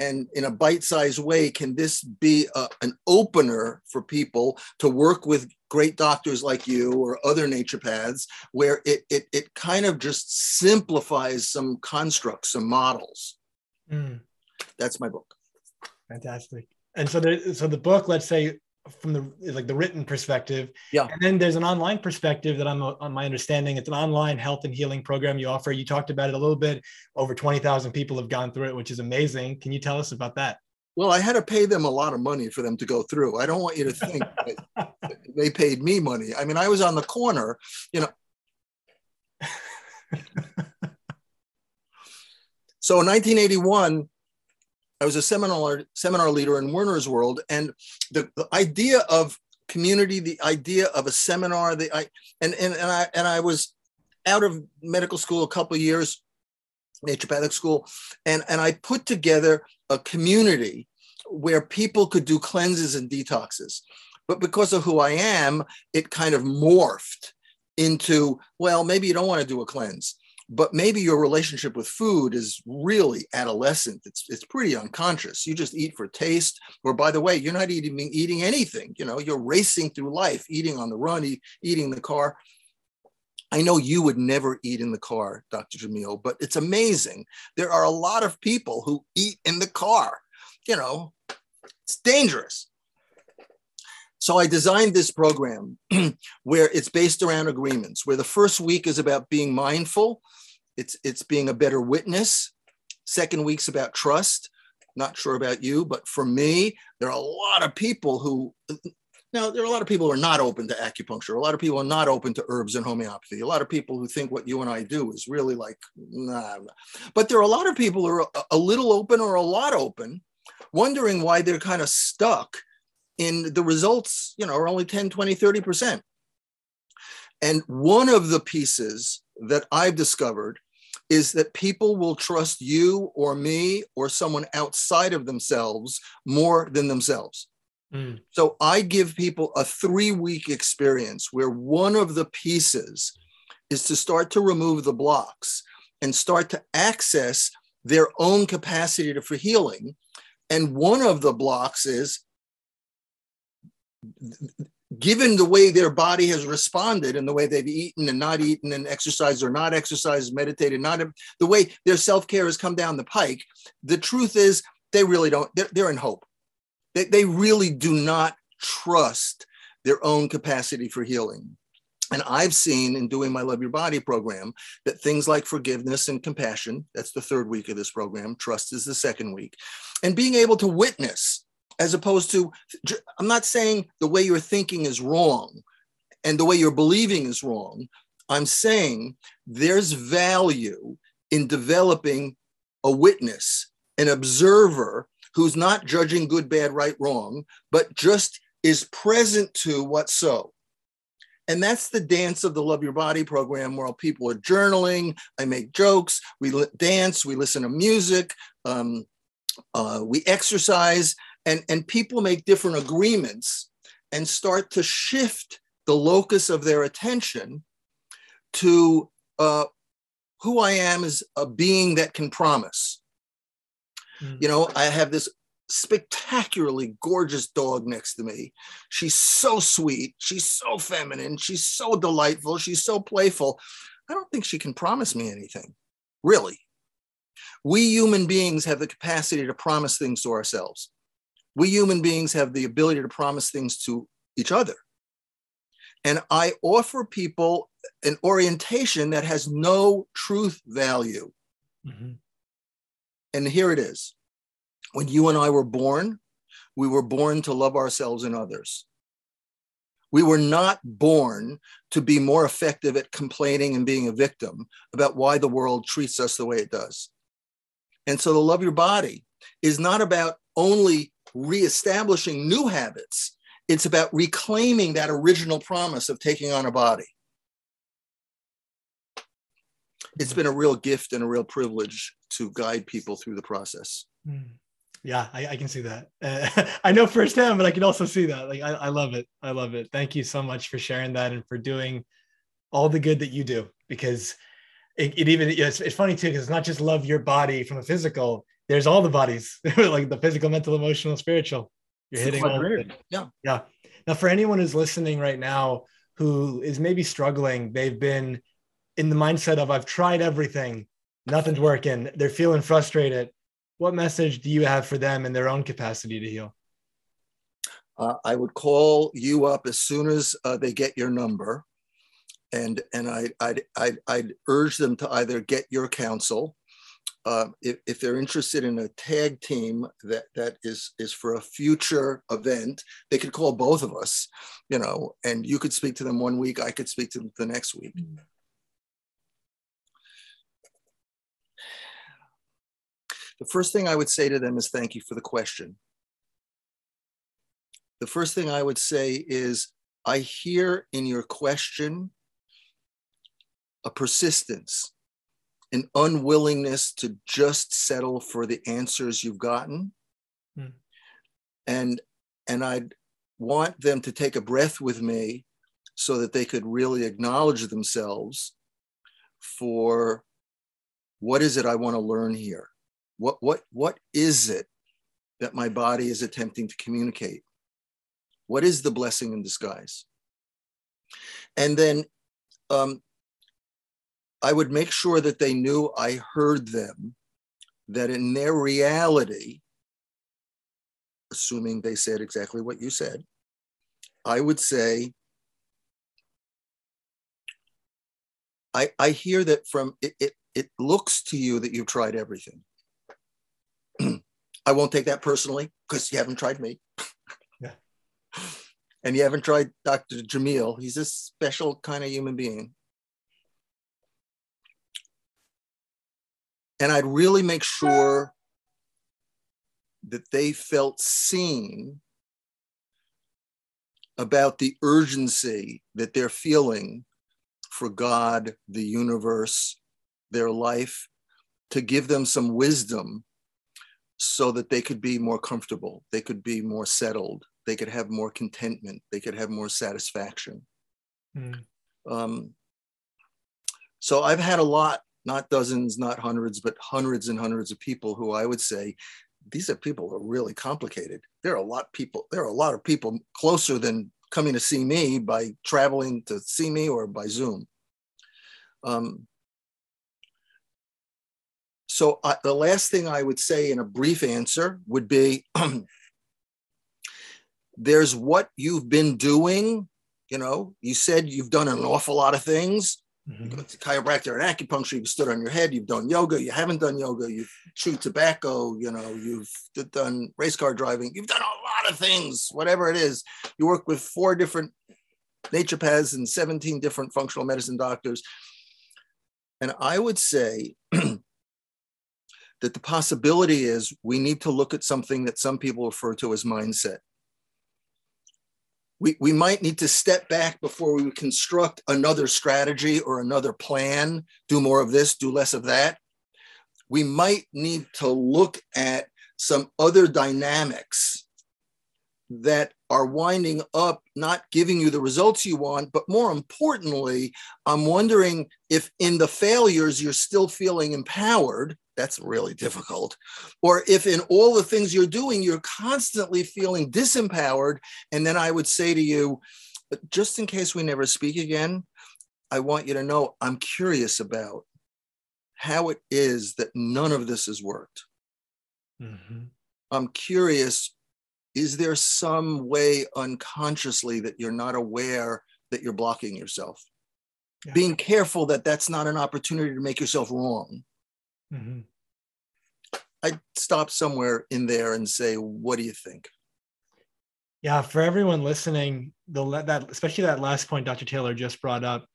And in a bite-sized way, can this be a, an opener for people to work with great doctors like you or other naturopaths, where it, it, it kind of just simplifies some constructs, some models Mm. That's my book. Fantastic. And so, there, so the book, let's say, from the like the written perspective, yeah. And then there's an online perspective that I'm on my understanding. It's an online health and healing program you offer. You talked about it a little bit. Over twenty thousand people have gone through it, which is amazing. Can you tell us about that? Well, I had to pay them a lot of money for them to go through. I don't want you to think (laughs) they paid me money. I mean, I was on the corner, you know. (laughs) So in 1981, I was a seminar seminar leader in Werner's World, and the, the idea of community, the idea of a seminar, the I and and and I and I was out of medical school a couple years, naturopathic school, and and I put together a community where people could do cleanses and detoxes. But because of who I am, it kind of morphed into, well, maybe you don't want to do a cleanse, but maybe your relationship with food is really adolescent. It's, it's pretty unconscious. You just eat for taste, or by the way, you're not eating, eating anything. You know, you're racing through life, eating on the run, eat, eating in the car. I know you would never eat in the car, Dr. Jamil, but it's amazing. There are a lot of people who eat in the car. You know, it's dangerous. So I designed this program (clears throat) where it's based around agreements, where the first week is about being mindful, it's it's being a better witness. Second week's about trust. Not sure about you, but for me, there are a lot of people who now, there are a lot of people who are not open to acupuncture. A lot of people are not open to herbs and homeopathy. A lot of people who think what you and I do is really like, nah. But there are a lot of people who are a little open or a lot open, wondering why they're kind of stuck in the results, you know, are only 10, 20, 30%. And one of the pieces that I've discovered is that people will trust you or me or someone outside of themselves more than themselves. Mm. So I give people a three week experience where one of the pieces is to start to remove the blocks and start to access their own capacity to, for healing. And one of the blocks is given the way their body has responded and the way they've eaten and not eaten and exercised or not exercised, meditated, not the way their self care has come down the pike, the truth is they really don't, they're, they're in hope. They, they really do not trust their own capacity for healing. And I've seen in doing my Love Your Body program that things like forgiveness and compassion, that's the third week of this program, trust is the second week, and being able to witness as opposed to, I'm not saying the way you're thinking is wrong and the way you're believing is wrong. I'm saying there's value in developing a witness, an observer who's not judging good, bad, right, wrong, but just is present to what's so. And that's the dance of the Love Your Body program where people are journaling, I make jokes, we dance, we listen to music, um, uh, we exercise, and, and people make different agreements and start to shift the locus of their attention to uh, who I am as a being that can promise. Mm. You know, I have this spectacularly gorgeous dog next to me. She's so sweet. She's so feminine. She's so delightful. She's so playful. I don't think she can promise me anything, really. We human beings have the capacity to promise things to ourselves. We human beings have the ability to promise things to each other. And I offer people an orientation that has no truth value. Mm-hmm. And here it is. When you and I were born, we were born to love ourselves and others. We were not born to be more effective at complaining and being a victim about why the world treats us the way it does. And so, the love your body is not about only reestablishing new habits, it's about reclaiming that original promise of taking on a body it's been a real gift and a real privilege to guide people through the process. Hmm. Yeah, I, I, can see that. Uh, (laughs) I know firsthand, but I can also see that. Like, I, I love it. I love it. Thank you so much for sharing that and for doing all the good that you do. Because it, it even it's, it's funny too, because it's not just love your body from a physical. There's all the bodies, (laughs) like the physical, mental, emotional, spiritual. You're hitting all. Yeah, yeah. Now, for anyone who's listening right now who is maybe struggling, they've been in the mindset of I've tried everything, nothing's working. They're feeling frustrated. What message do you have for them in their own capacity to heal? Uh, I would call you up as soon as uh, they get your number, and and I I'd, I'd, I'd urge them to either get your counsel. Uh, if, if they're interested in a tag team that that is is for a future event, they could call both of us, you know, and you could speak to them one week, I could speak to them the next week. The first thing I would say to them is thank you for the question. The first thing I would say is I hear in your question a persistence, an unwillingness to just settle for the answers you've gotten. Hmm. and and I'd want them to take a breath with me so that they could really acknowledge themselves for what is it I want to learn here? What what what is it that my body is attempting to communicate? What is the blessing in disguise? And then um, I would make sure that they knew I heard them, that in their reality, assuming they said exactly what you said, I would say, I, I hear that from it, it, it looks to you that you've tried everything. (clears throat) I won't take that personally because you haven't tried me. (laughs) Yeah. and you haven't tried Dr. Jamil. He's a special kind of human being. And I'd really make sure that they felt seen about the urgency that they're feeling for God, the universe, their life, to give them some wisdom so that they could be more comfortable, they could be more settled, they could have more contentment, they could have more satisfaction. Mm. Um, so I've had a lot, not dozens, not hundreds, but hundreds and hundreds of people who I would say these are people who are really complicated. There are a lot of people, there are a lot of people closer than coming to see me by traveling to see me or by Zoom. Um, so uh, the last thing I would say in a brief answer would be (clears throat) there's what you've been doing. You know, you said you've done an awful lot of things. Mm-hmm. You go to chiropractor and acupuncture, you've stood on your head, you've done yoga, you haven't done yoga, you've chewed tobacco, you know, you've done race car driving, you've done a lot of things, whatever it is. You work with four different naturopaths and 17 different functional medicine doctors. And I would say (clears throat) that the possibility is we need to look at something that some people refer to as mindset we, we might need to step back before we construct another strategy or another plan, do more of this, do less of that. We might need to look at some other dynamics that are winding up not giving you the results you want. But more importantly, I'm wondering if in the failures you're still feeling empowered that's really difficult. Or if in all the things you're doing, you're constantly feeling disempowered. And then I would say to you, just in case we never speak again, I want you to know I'm curious about how it is that none of this has worked. Mm-hmm. I'm curious is there some way unconsciously that you're not aware that you're blocking yourself? Yeah. Being careful that that's not an opportunity to make yourself wrong. Mm-hmm. I'd stop somewhere in there and say, what do you think? Yeah, for everyone listening, the that especially that last point Dr. Taylor just brought up,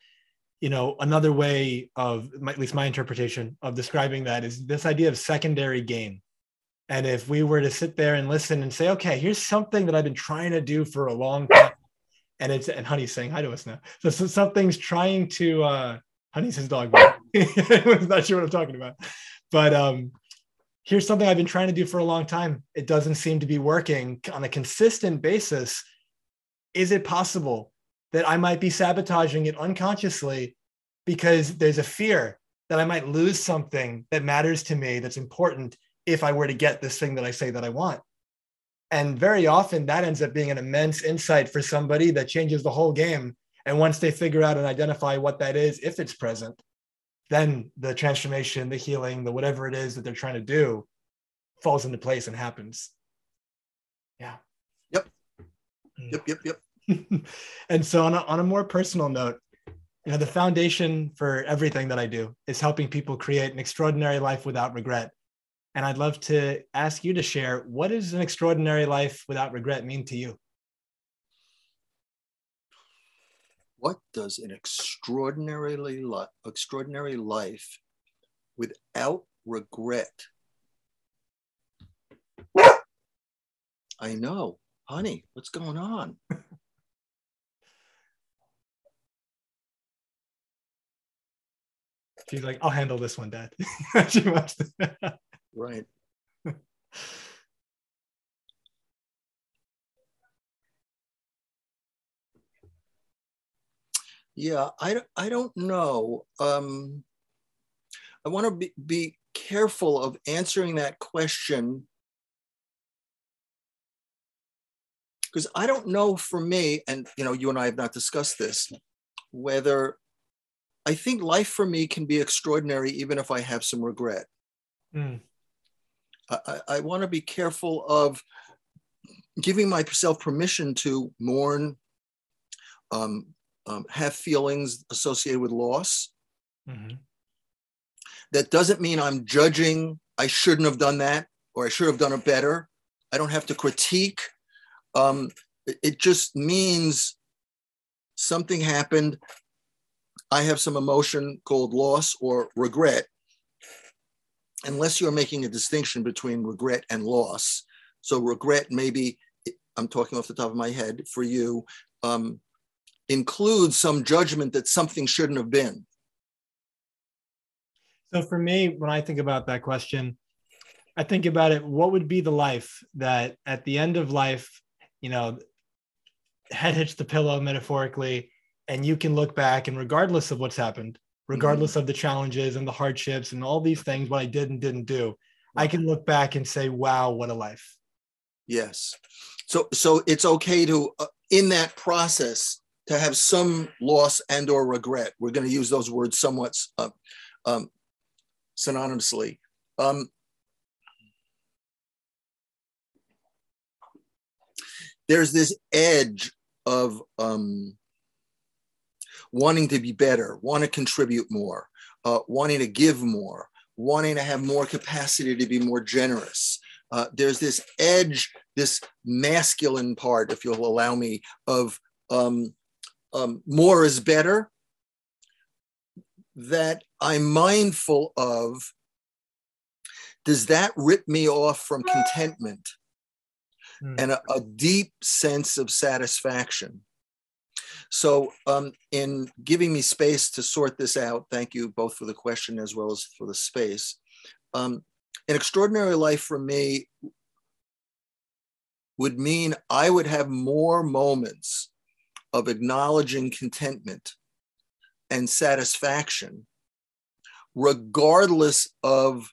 you know, another way of at least my interpretation of describing that is this idea of secondary gain. And if we were to sit there and listen and say, okay, here's something that I've been trying to do for a long time, and it's and Honey's saying hi to us now. So, so something's trying to uh Honey's his dog. I'm (laughs) not sure what I'm talking about. But um, here's something I've been trying to do for a long time. It doesn't seem to be working on a consistent basis. Is it possible that I might be sabotaging it unconsciously because there's a fear that I might lose something that matters to me that's important if I were to get this thing that I say that I want? And very often that ends up being an immense insight for somebody that changes the whole game and once they figure out and identify what that is, if it's present, then the transformation, the healing, the whatever it is that they're trying to do falls into place and happens. Yeah. Yep. Mm. Yep. Yep. Yep. (laughs) and so on a, on a more personal note, you know, the foundation for everything that I do is helping people create an extraordinary life without regret. And I'd love to ask you to share what does an extraordinary life without regret mean to you? What does an extraordinarily li- extraordinary life without regret? I know honey what's going on? She's like i'll handle this one dad. (laughs) Right (laughs) Yeah, I, I don't know. Um, I want to be, be careful of answering that question because I don't know for me, and you know, you and I have not discussed this, whether I think life for me can be extraordinary even if I have some regret. Mm. I, I want to be careful of giving myself permission to mourn, um, um, have feelings associated with loss. Mm-hmm. That doesn't mean I'm judging, I shouldn't have done that, or I should have done it better. I don't have to critique. Um, it just means something happened. I have some emotion called loss or regret. Unless you're making a distinction between regret and loss. So, regret maybe, I'm talking off the top of my head for you, um, includes some judgment that something shouldn't have been. So, for me, when I think about that question, I think about it what would be the life that at the end of life, you know, head hits the pillow metaphorically, and you can look back and regardless of what's happened, regardless mm-hmm. of the challenges and the hardships and all these things, what I did and didn't do, I can look back and say, wow, what a life. Yes. So, so it's okay to, uh, in that process, to have some loss and or regret. We're going to use those words somewhat uh, um, synonymously. Um, there's this edge of um, wanting to be better, want to contribute more, uh, wanting to give more, wanting to have more capacity to be more generous. Uh, there's this edge, this masculine part, if you'll allow me, of um, um, more is better that I'm mindful of. Does that rip me off from contentment mm. and a, a deep sense of satisfaction? So, um, in giving me space to sort this out, thank you both for the question as well as for the space. Um, an extraordinary life for me would mean I would have more moments of acknowledging contentment and satisfaction, regardless of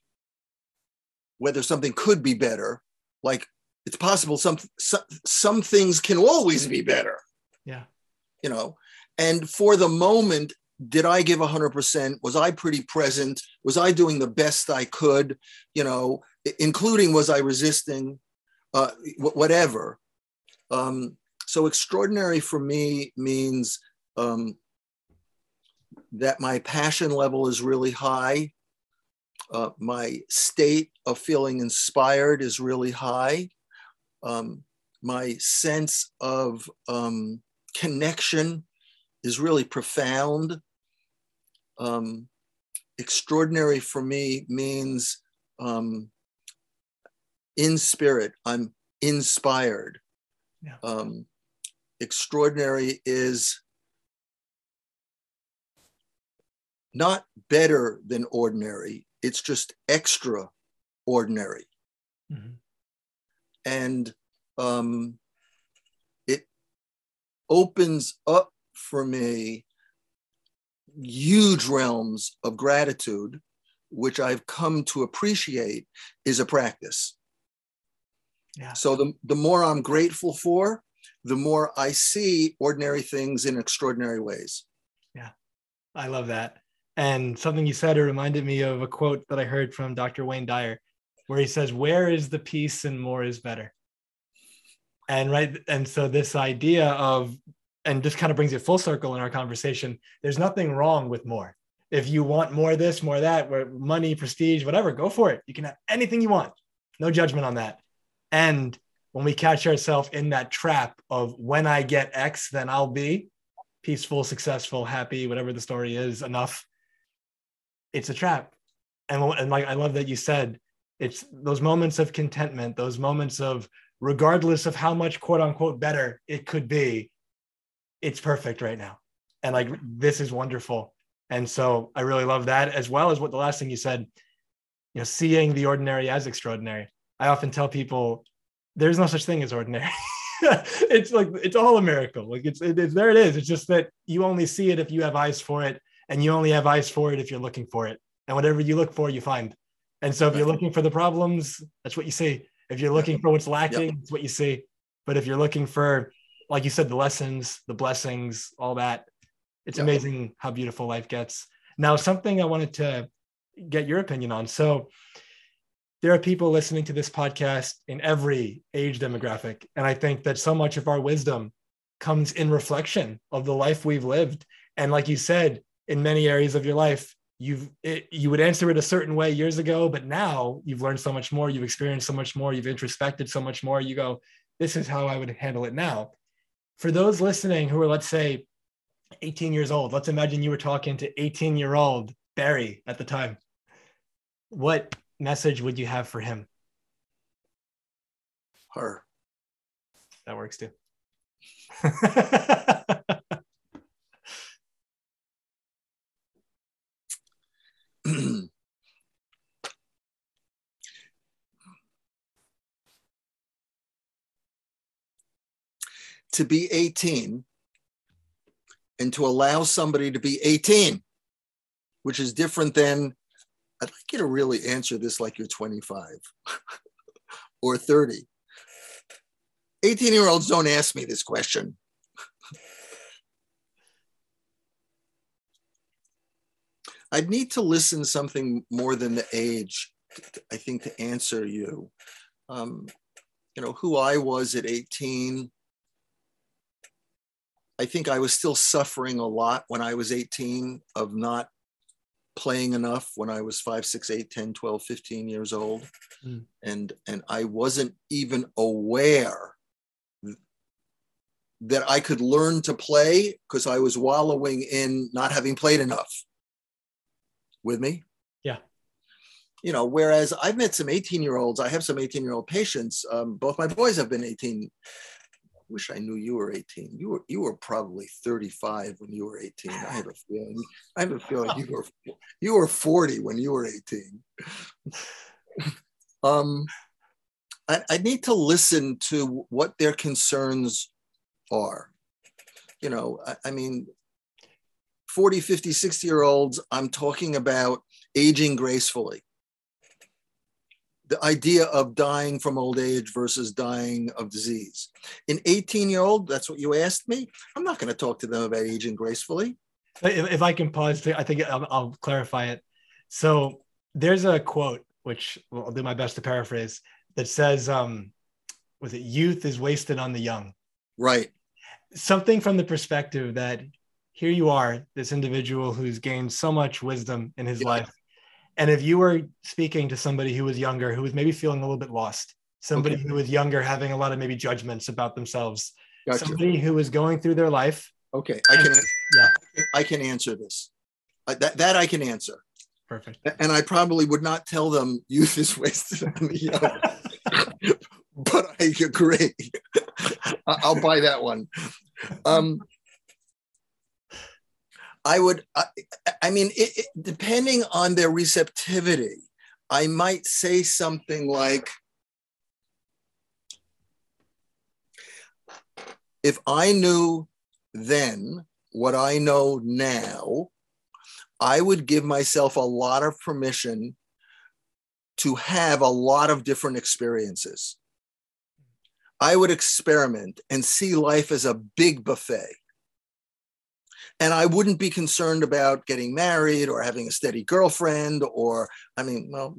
whether something could be better. Like it's possible some, some, some things can always be better. Yeah. You know and for the moment did i give 100% was i pretty present? Was i doing the best i could? You know including was i resisting? Uh, whatever. Um, so extraordinary for me means um, that my passion level is really high uh, my state of feeling inspired is really high um, my sense of um, connection is really profound. Um, extraordinary for me means um, in spirit, I'm inspired. Yeah. Um, extraordinary is not better than ordinary, it's just extraordinary. Mm-hmm. And um, it opens up for me huge realms of gratitude, which I've come to appreciate is a practice. Yeah. So the, the more I'm grateful for, the more I see ordinary things in extraordinary ways. Yeah, I love that. And something you said, it reminded me of a quote that I heard from Dr. Wayne Dyer, where he says, Where is the peace and more is better? and right and so this idea of and just kind of brings it full circle in our conversation there's nothing wrong with more if you want more this more that where money prestige whatever go for it you can have anything you want no judgment on that and when we catch ourselves in that trap of when i get x then i'll be peaceful successful happy whatever the story is enough it's a trap and, and like i love that you said it's those moments of contentment those moments of regardless of how much quote unquote better it could be, it's perfect right now. And like, this is wonderful. And so I really love that, as well as what the last thing you said, you know, seeing the ordinary as extraordinary. I often tell people there's no such thing as ordinary. (laughs) it's like it's all a miracle. Like it's, it, there. It is. It's just that you only see it if you have eyes for it, and you only have eyes for it if you're looking for it. And whatever you look for, you find. And so if you're looking for the problems, that's what you see. If you're looking for what's lacking, yep. it's what you see. But if you're looking for, like you said, the lessons, the blessings, all that, it's yep. amazing how beautiful life gets. Now, something I wanted to get your opinion on. So there are people listening to this podcast in every age demographic. And I think that so much of our wisdom comes in reflection of the life we've lived. And like you said, in many areas of your life, you've it, you would answer it a certain way years ago, but now you've learned so much more, you've experienced so much more, you've introspected so much more. You go, this is how I would handle it now. For those listening who are, let's say, 18 years old, let's imagine you were talking to 18 year old Barry at the time. What message would you have for him? Her. That works too. (clears throat) to be 18 and to allow somebody to be 18, which is different than I'd like you to really answer this like you're 25 (laughs) or 30. 18 year olds don't ask me this question. I'd need to listen something more than the age, I think, to answer you. Um, you know, who I was at 18. I think I was still suffering a lot when I was 18 of not playing enough when I was 5, 6, 8, 10, 12, 15 years old. Mm. And, and I wasn't even aware that I could learn to play because I was wallowing in not having played enough. With me? Yeah. You know, whereas I've met some 18 year olds, I have some 18 year old patients. Um, both my boys have been 18 wish I knew you were 18. You were you were probably 35 when you were 18. I have a feeling. I have a feeling you were you were 40 when you were 18. (laughs) um, I, I need to listen to what their concerns are. You know, I, I mean, 40, 50, 60 year olds, I'm talking about aging gracefully the idea of dying from old age versus dying of disease. An 18 year old, that's what you asked me. I'm not going to talk to them about aging gracefully. If, if I can pause, I think I'll, I'll, clarify it. So there's a quote, which I'll do my best to paraphrase, that says, um, was it youth is wasted on the young? Right. Something from the perspective that here you are, this individual who's gained so much wisdom in his yeah. life and if you were speaking to somebody who was younger, who was maybe feeling a little bit lost, somebody okay. who was younger, having a lot of maybe judgments about themselves, gotcha. somebody who was going through their life. Okay, I can. Yeah, I can answer this. Uh, that that I can answer. Perfect. And I probably would not tell them (laughs) youth is wasted on the young, (laughs) but I agree. (laughs) I'll buy that one. Um, I would, I, I mean, it, it, depending on their receptivity, I might say something like, if I knew then what I know now, I would give myself a lot of permission to have a lot of different experiences. I would experiment and see life as a big buffet and I wouldn't be concerned about getting married or having a steady girlfriend or I mean, well,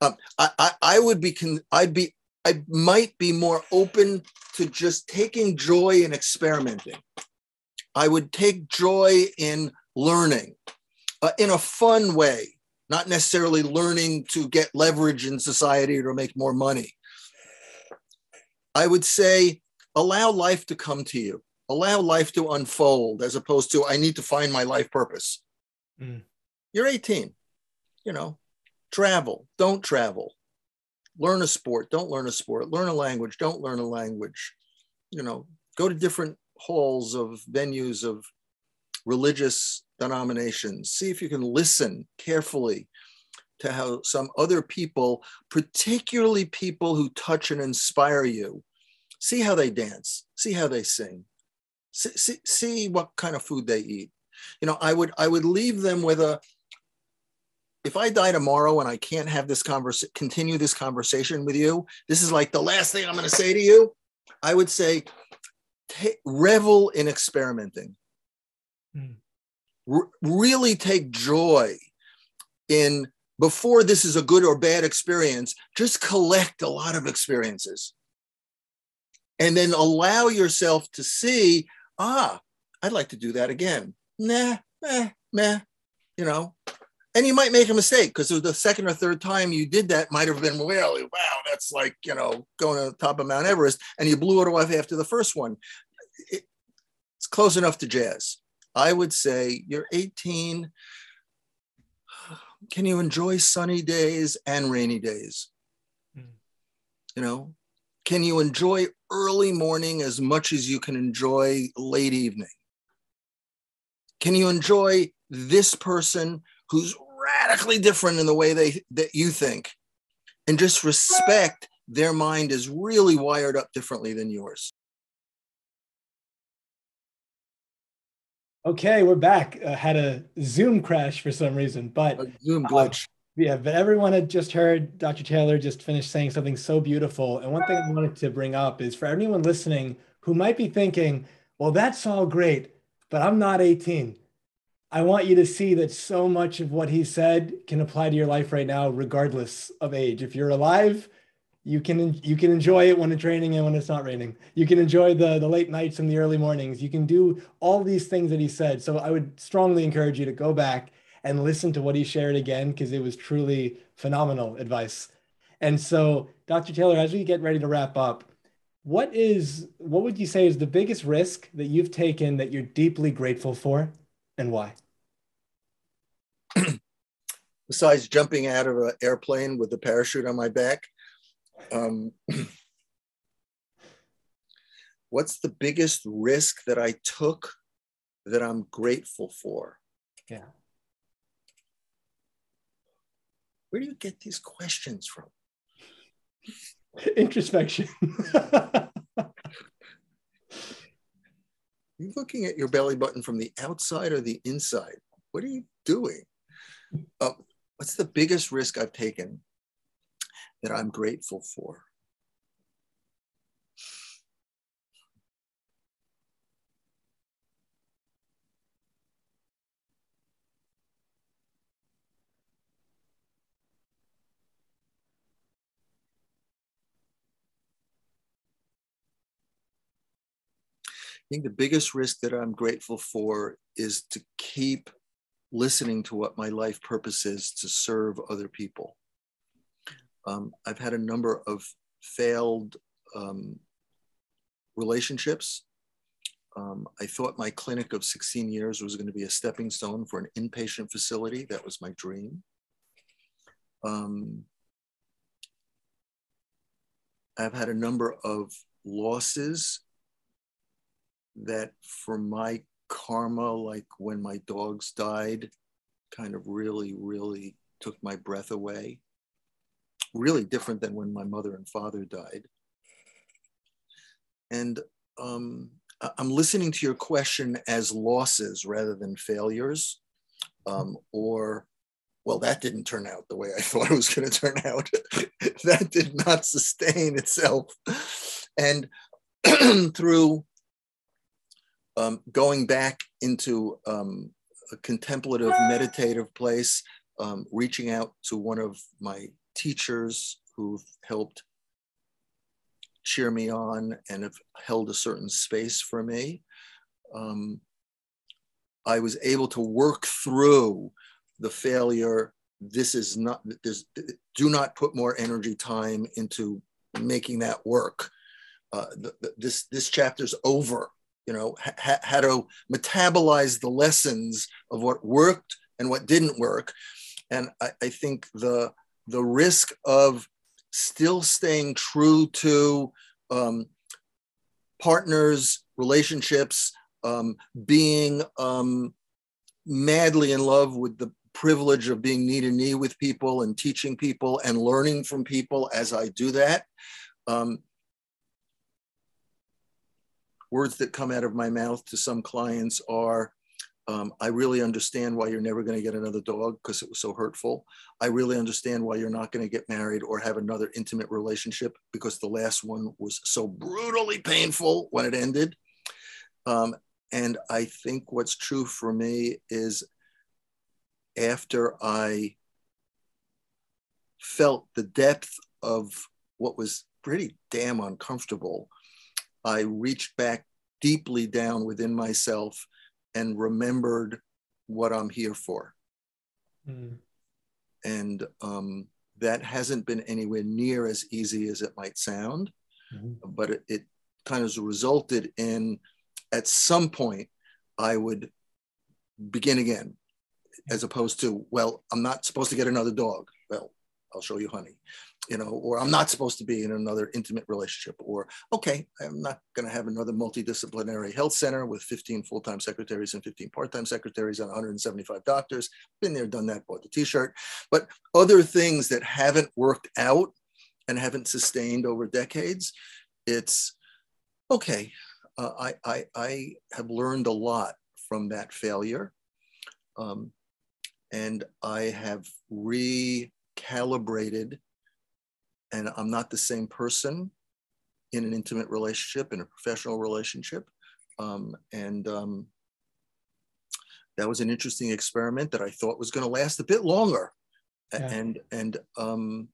um, I, I, I would be con- I'd be I might be more open to just taking joy in experimenting. I would take joy in learning uh, in a fun way, not necessarily learning to get leverage in society or make more money. I would say allow life to come to you allow life to unfold as opposed to I need to find my life purpose. Mm. You're 18, you know, travel, don't travel, learn a sport, don't learn a sport, learn a language, don't learn a language, you know, go to different halls of venues of religious denominations, see if you can listen carefully to how some other people, particularly people who touch and inspire you, See how they dance. See how they sing. See, see, see what kind of food they eat. You know, I would I would leave them with a. If I die tomorrow and I can't have this conversation, continue this conversation with you, this is like the last thing I'm going to say to you. I would say, take, revel in experimenting. Mm. R- really take joy in before this is a good or bad experience, just collect a lot of experiences. And then allow yourself to see, ah, I'd like to do that again. Nah, meh, meh, you know. And you might make a mistake because the second or third time you did that might have been, well, wow, that's like, you know, going to the top of Mount Everest and you blew it off after the first one. It, it's close enough to jazz. I would say you're 18, (sighs) can you enjoy sunny days and rainy days? Mm. You know, can you enjoy early morning as much as you can enjoy late evening? Can you enjoy this person who's radically different in the way they that you think and just respect their mind is really wired up differently than yours? Okay, we're back. Uh, had a Zoom crash for some reason, but a Zoom glitch. Yeah, but everyone had just heard Dr. Taylor just finished saying something so beautiful. And one thing I wanted to bring up is for anyone listening who might be thinking, well, that's all great, but I'm not 18. I want you to see that so much of what he said can apply to your life right now, regardless of age. If you're alive, you can you can enjoy it when it's raining and when it's not raining. You can enjoy the the late nights and the early mornings. You can do all these things that he said. So I would strongly encourage you to go back and listen to what he shared again because it was truly phenomenal advice. And so, Dr. Taylor, as we get ready to wrap up, what is what would you say is the biggest risk that you've taken that you're deeply grateful for, and why? (clears throat) Besides jumping out of an airplane with a parachute on my back, um, (clears throat) what's the biggest risk that I took that I'm grateful for? Yeah. Where do you get these questions from? (laughs) Introspection. (laughs) You're looking at your belly button from the outside or the inside? What are you doing? Uh, what's the biggest risk I've taken that I'm grateful for. I think the biggest risk that I'm grateful for is to keep listening to what my life purpose is to serve other people. Um, I've had a number of failed um, relationships. Um, I thought my clinic of 16 years was going to be a stepping stone for an inpatient facility. That was my dream. Um, I've had a number of losses that, for my karma, like when my dogs died, kind of really, really took my breath away really different than when my mother and father died. And um, I'm listening to your question as losses rather than failures, um, or, well, that didn't turn out the way I (laughs) thought it was going to turn out. (laughs) that did not sustain itself. And (clears throat) through um, going back into um, a contemplative, meditative place, um, reaching out to one of my teachers who've helped cheer me on and have held a certain space for me. Um, I was able to work through the failure. This is not, this, do not put more energy time into making that work. Uh, the, the, this, this chapter's over, you know, ha- how to metabolize the lessons of what worked and what didn't work. And I, I think the, the risk of still staying true to um, partners, relationships, um, being um, madly in love with the privilege of being knee to knee with people and teaching people and learning from people as I do that. Um, words that come out of my mouth to some clients are, um, I really understand why you're never going to get another dog because it was so hurtful. I really understand why you're not going to get married or have another intimate relationship because the last one was so brutally painful when it ended. Um, and I think what's true for me is after I felt the depth of what was pretty damn uncomfortable, I reached back deeply down within myself and remembered what I'm here for. Mm. And um, that hasn't been anywhere near as easy as it might sound, mm-hmm. but it, it kind of resulted in at some point I would begin again, as opposed to, well, I'm not supposed to get another dog. Well, I'll show you honey you know, or I'm not supposed to be in another intimate relationship, or okay, I'm not going to have another multidisciplinary health center with 15 full time secretaries and 15 part time secretaries and 175 doctors. Been there, done that, bought the t shirt. But other things that haven't worked out and haven't sustained over decades, it's okay. Uh, I, I, I have learned a lot from that failure. Um, and I have recalibrated and I'm not the same person in an intimate relationship, in a professional relationship. Um, and um, that was an interesting experiment that I thought was going to last a bit longer. Yeah. And and um,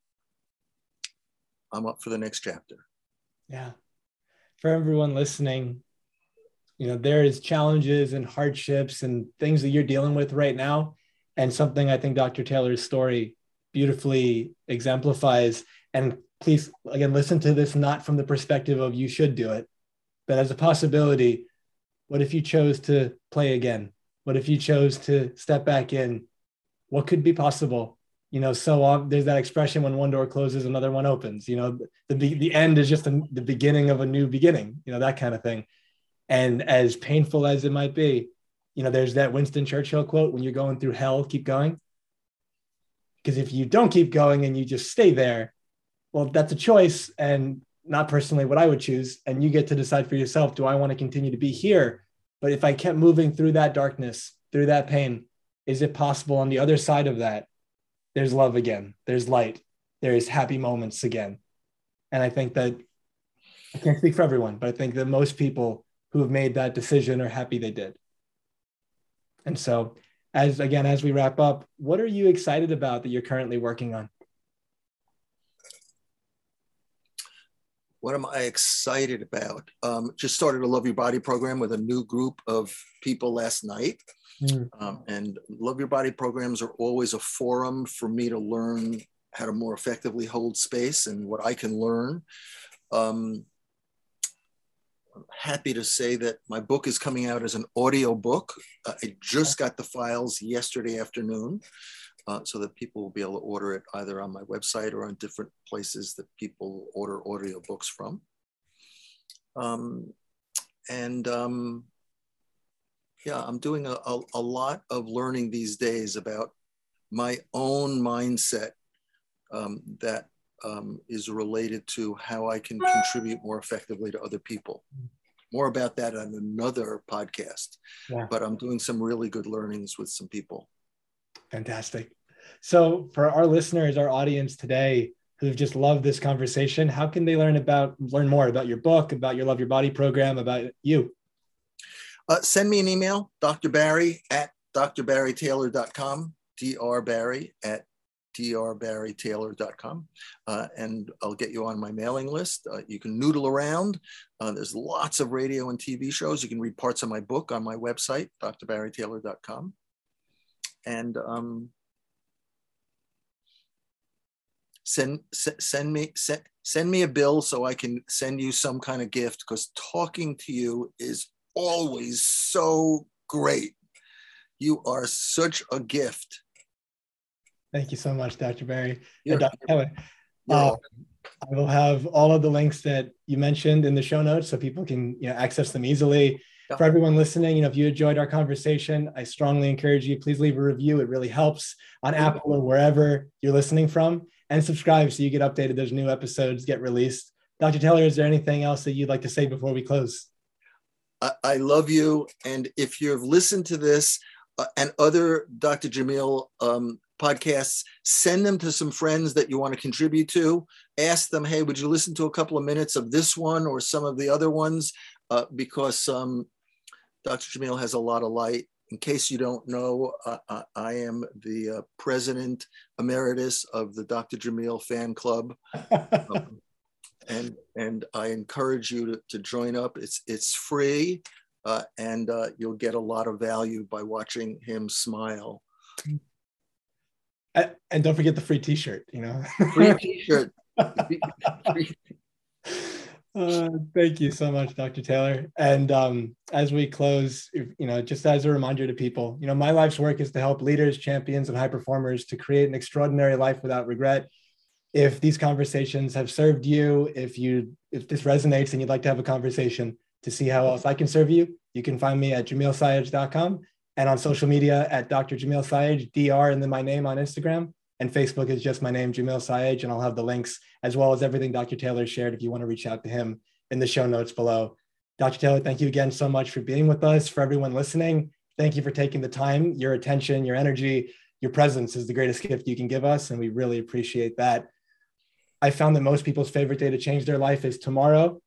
I'm up for the next chapter. Yeah. For everyone listening, you know, there is challenges and hardships and things that you're dealing with right now. And something I think Dr. Taylor's story beautifully exemplifies and please, again, listen to this not from the perspective of you should do it, but as a possibility. What if you chose to play again? What if you chose to step back in? What could be possible? You know, so there's that expression when one door closes, another one opens. You know, the, the end is just the, the beginning of a new beginning, you know, that kind of thing. And as painful as it might be, you know, there's that Winston Churchill quote when you're going through hell, keep going. Because if you don't keep going and you just stay there, well, that's a choice and not personally what I would choose. And you get to decide for yourself do I want to continue to be here? But if I kept moving through that darkness, through that pain, is it possible on the other side of that? There's love again, there's light, there's happy moments again. And I think that I can't speak for everyone, but I think that most people who have made that decision are happy they did. And so, as again, as we wrap up, what are you excited about that you're currently working on? What am I excited about? Um, just started a Love Your Body program with a new group of people last night. Mm. Um, and Love Your Body programs are always a forum for me to learn how to more effectively hold space and what I can learn. Um, I'm happy to say that my book is coming out as an audio book. Uh, I just got the files yesterday afternoon uh, so that people will be able to order it either on my website or on different places that people order audio books from. Um, and um, yeah, I'm doing a, a, a, lot of learning these days about my own mindset um, that um, is related to how I can contribute more effectively to other people. More about that on another podcast. Yeah. But I'm doing some really good learnings with some people. Fantastic. So, for our listeners, our audience today who've just loved this conversation, how can they learn about learn more about your book, about your Love Your Body program, about you? Uh, send me an email, Dr. Barry at drbarrytaylor.com, Dr. Barry at drbarrytaylor.com, uh, and I'll get you on my mailing list. Uh, you can noodle around. Uh, there's lots of radio and TV shows. You can read parts of my book on my website, drbarrytaylor.com. And um, send send me send, send me a bill so I can send you some kind of gift because talking to you is always so great. You are such a gift. Thank you so much, Dr. Barry. Dr. Keller. Uh, I will have all of the links that you mentioned in the show notes so people can you know, access them easily. Yeah. For everyone listening, you know, if you enjoyed our conversation, I strongly encourage you, please leave a review. It really helps on Apple or wherever you're listening from and subscribe so you get updated. There's new episodes get released. Dr. Taylor, is there anything else that you'd like to say before we close? I, I love you. And if you've listened to this uh, and other Dr. Jamil um, podcasts, send them to some friends that you want to contribute to. Ask them, hey, would you listen to a couple of minutes of this one or some of the other ones? Uh, because um, Dr. Jamil has a lot of light. In case you don't know, uh, I am the uh, president emeritus of the Dr. Jamil fan club. um, (laughs) and and I encourage you to, to join up. It's it's free, uh, and uh, you'll get a lot of value by watching him smile. And don't forget the free T-shirt. You know, free (laughs) T-shirt. Uh, thank you so much, Dr. Taylor. And um, as we close, you know, just as a reminder to people, you know, my life's work is to help leaders, champions, and high performers to create an extraordinary life without regret if these conversations have served you, if you if this resonates and you'd like to have a conversation to see how else I can serve you, you can find me at jamilsayegh.com and on social media at Dr. Jamil Sayegh, DR, and then my name on Instagram. And Facebook is just my name, Jamil Sayegh, and I'll have the links as well as everything Dr. Taylor shared if you want to reach out to him in the show notes below. Dr. Taylor, thank you again so much for being with us. For everyone listening, thank you for taking the time, your attention, your energy, your presence is the greatest gift you can give us, and we really appreciate that. I found that most people's favorite day to change their life is tomorrow.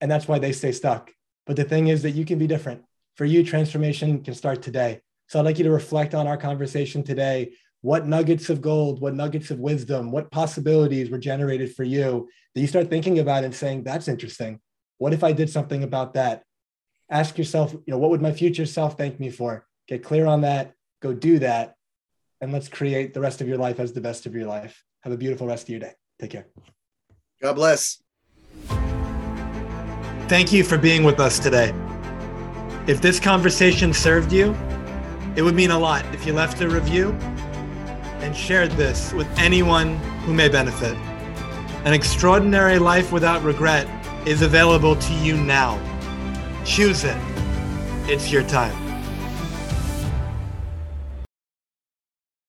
And that's why they stay stuck. But the thing is that you can be different. For you, transformation can start today. So I'd like you to reflect on our conversation today. What nuggets of gold, what nuggets of wisdom, what possibilities were generated for you that you start thinking about and saying, that's interesting. What if I did something about that? Ask yourself, you know, what would my future self thank me for? Get clear on that, go do that, and let's create the rest of your life as the best of your life. Have a beautiful rest of your day. Take care. God bless. Thank you for being with us today. If this conversation served you, it would mean a lot if you left a review and shared this with anyone who may benefit. An extraordinary life without regret is available to you now. Choose it. It's your time.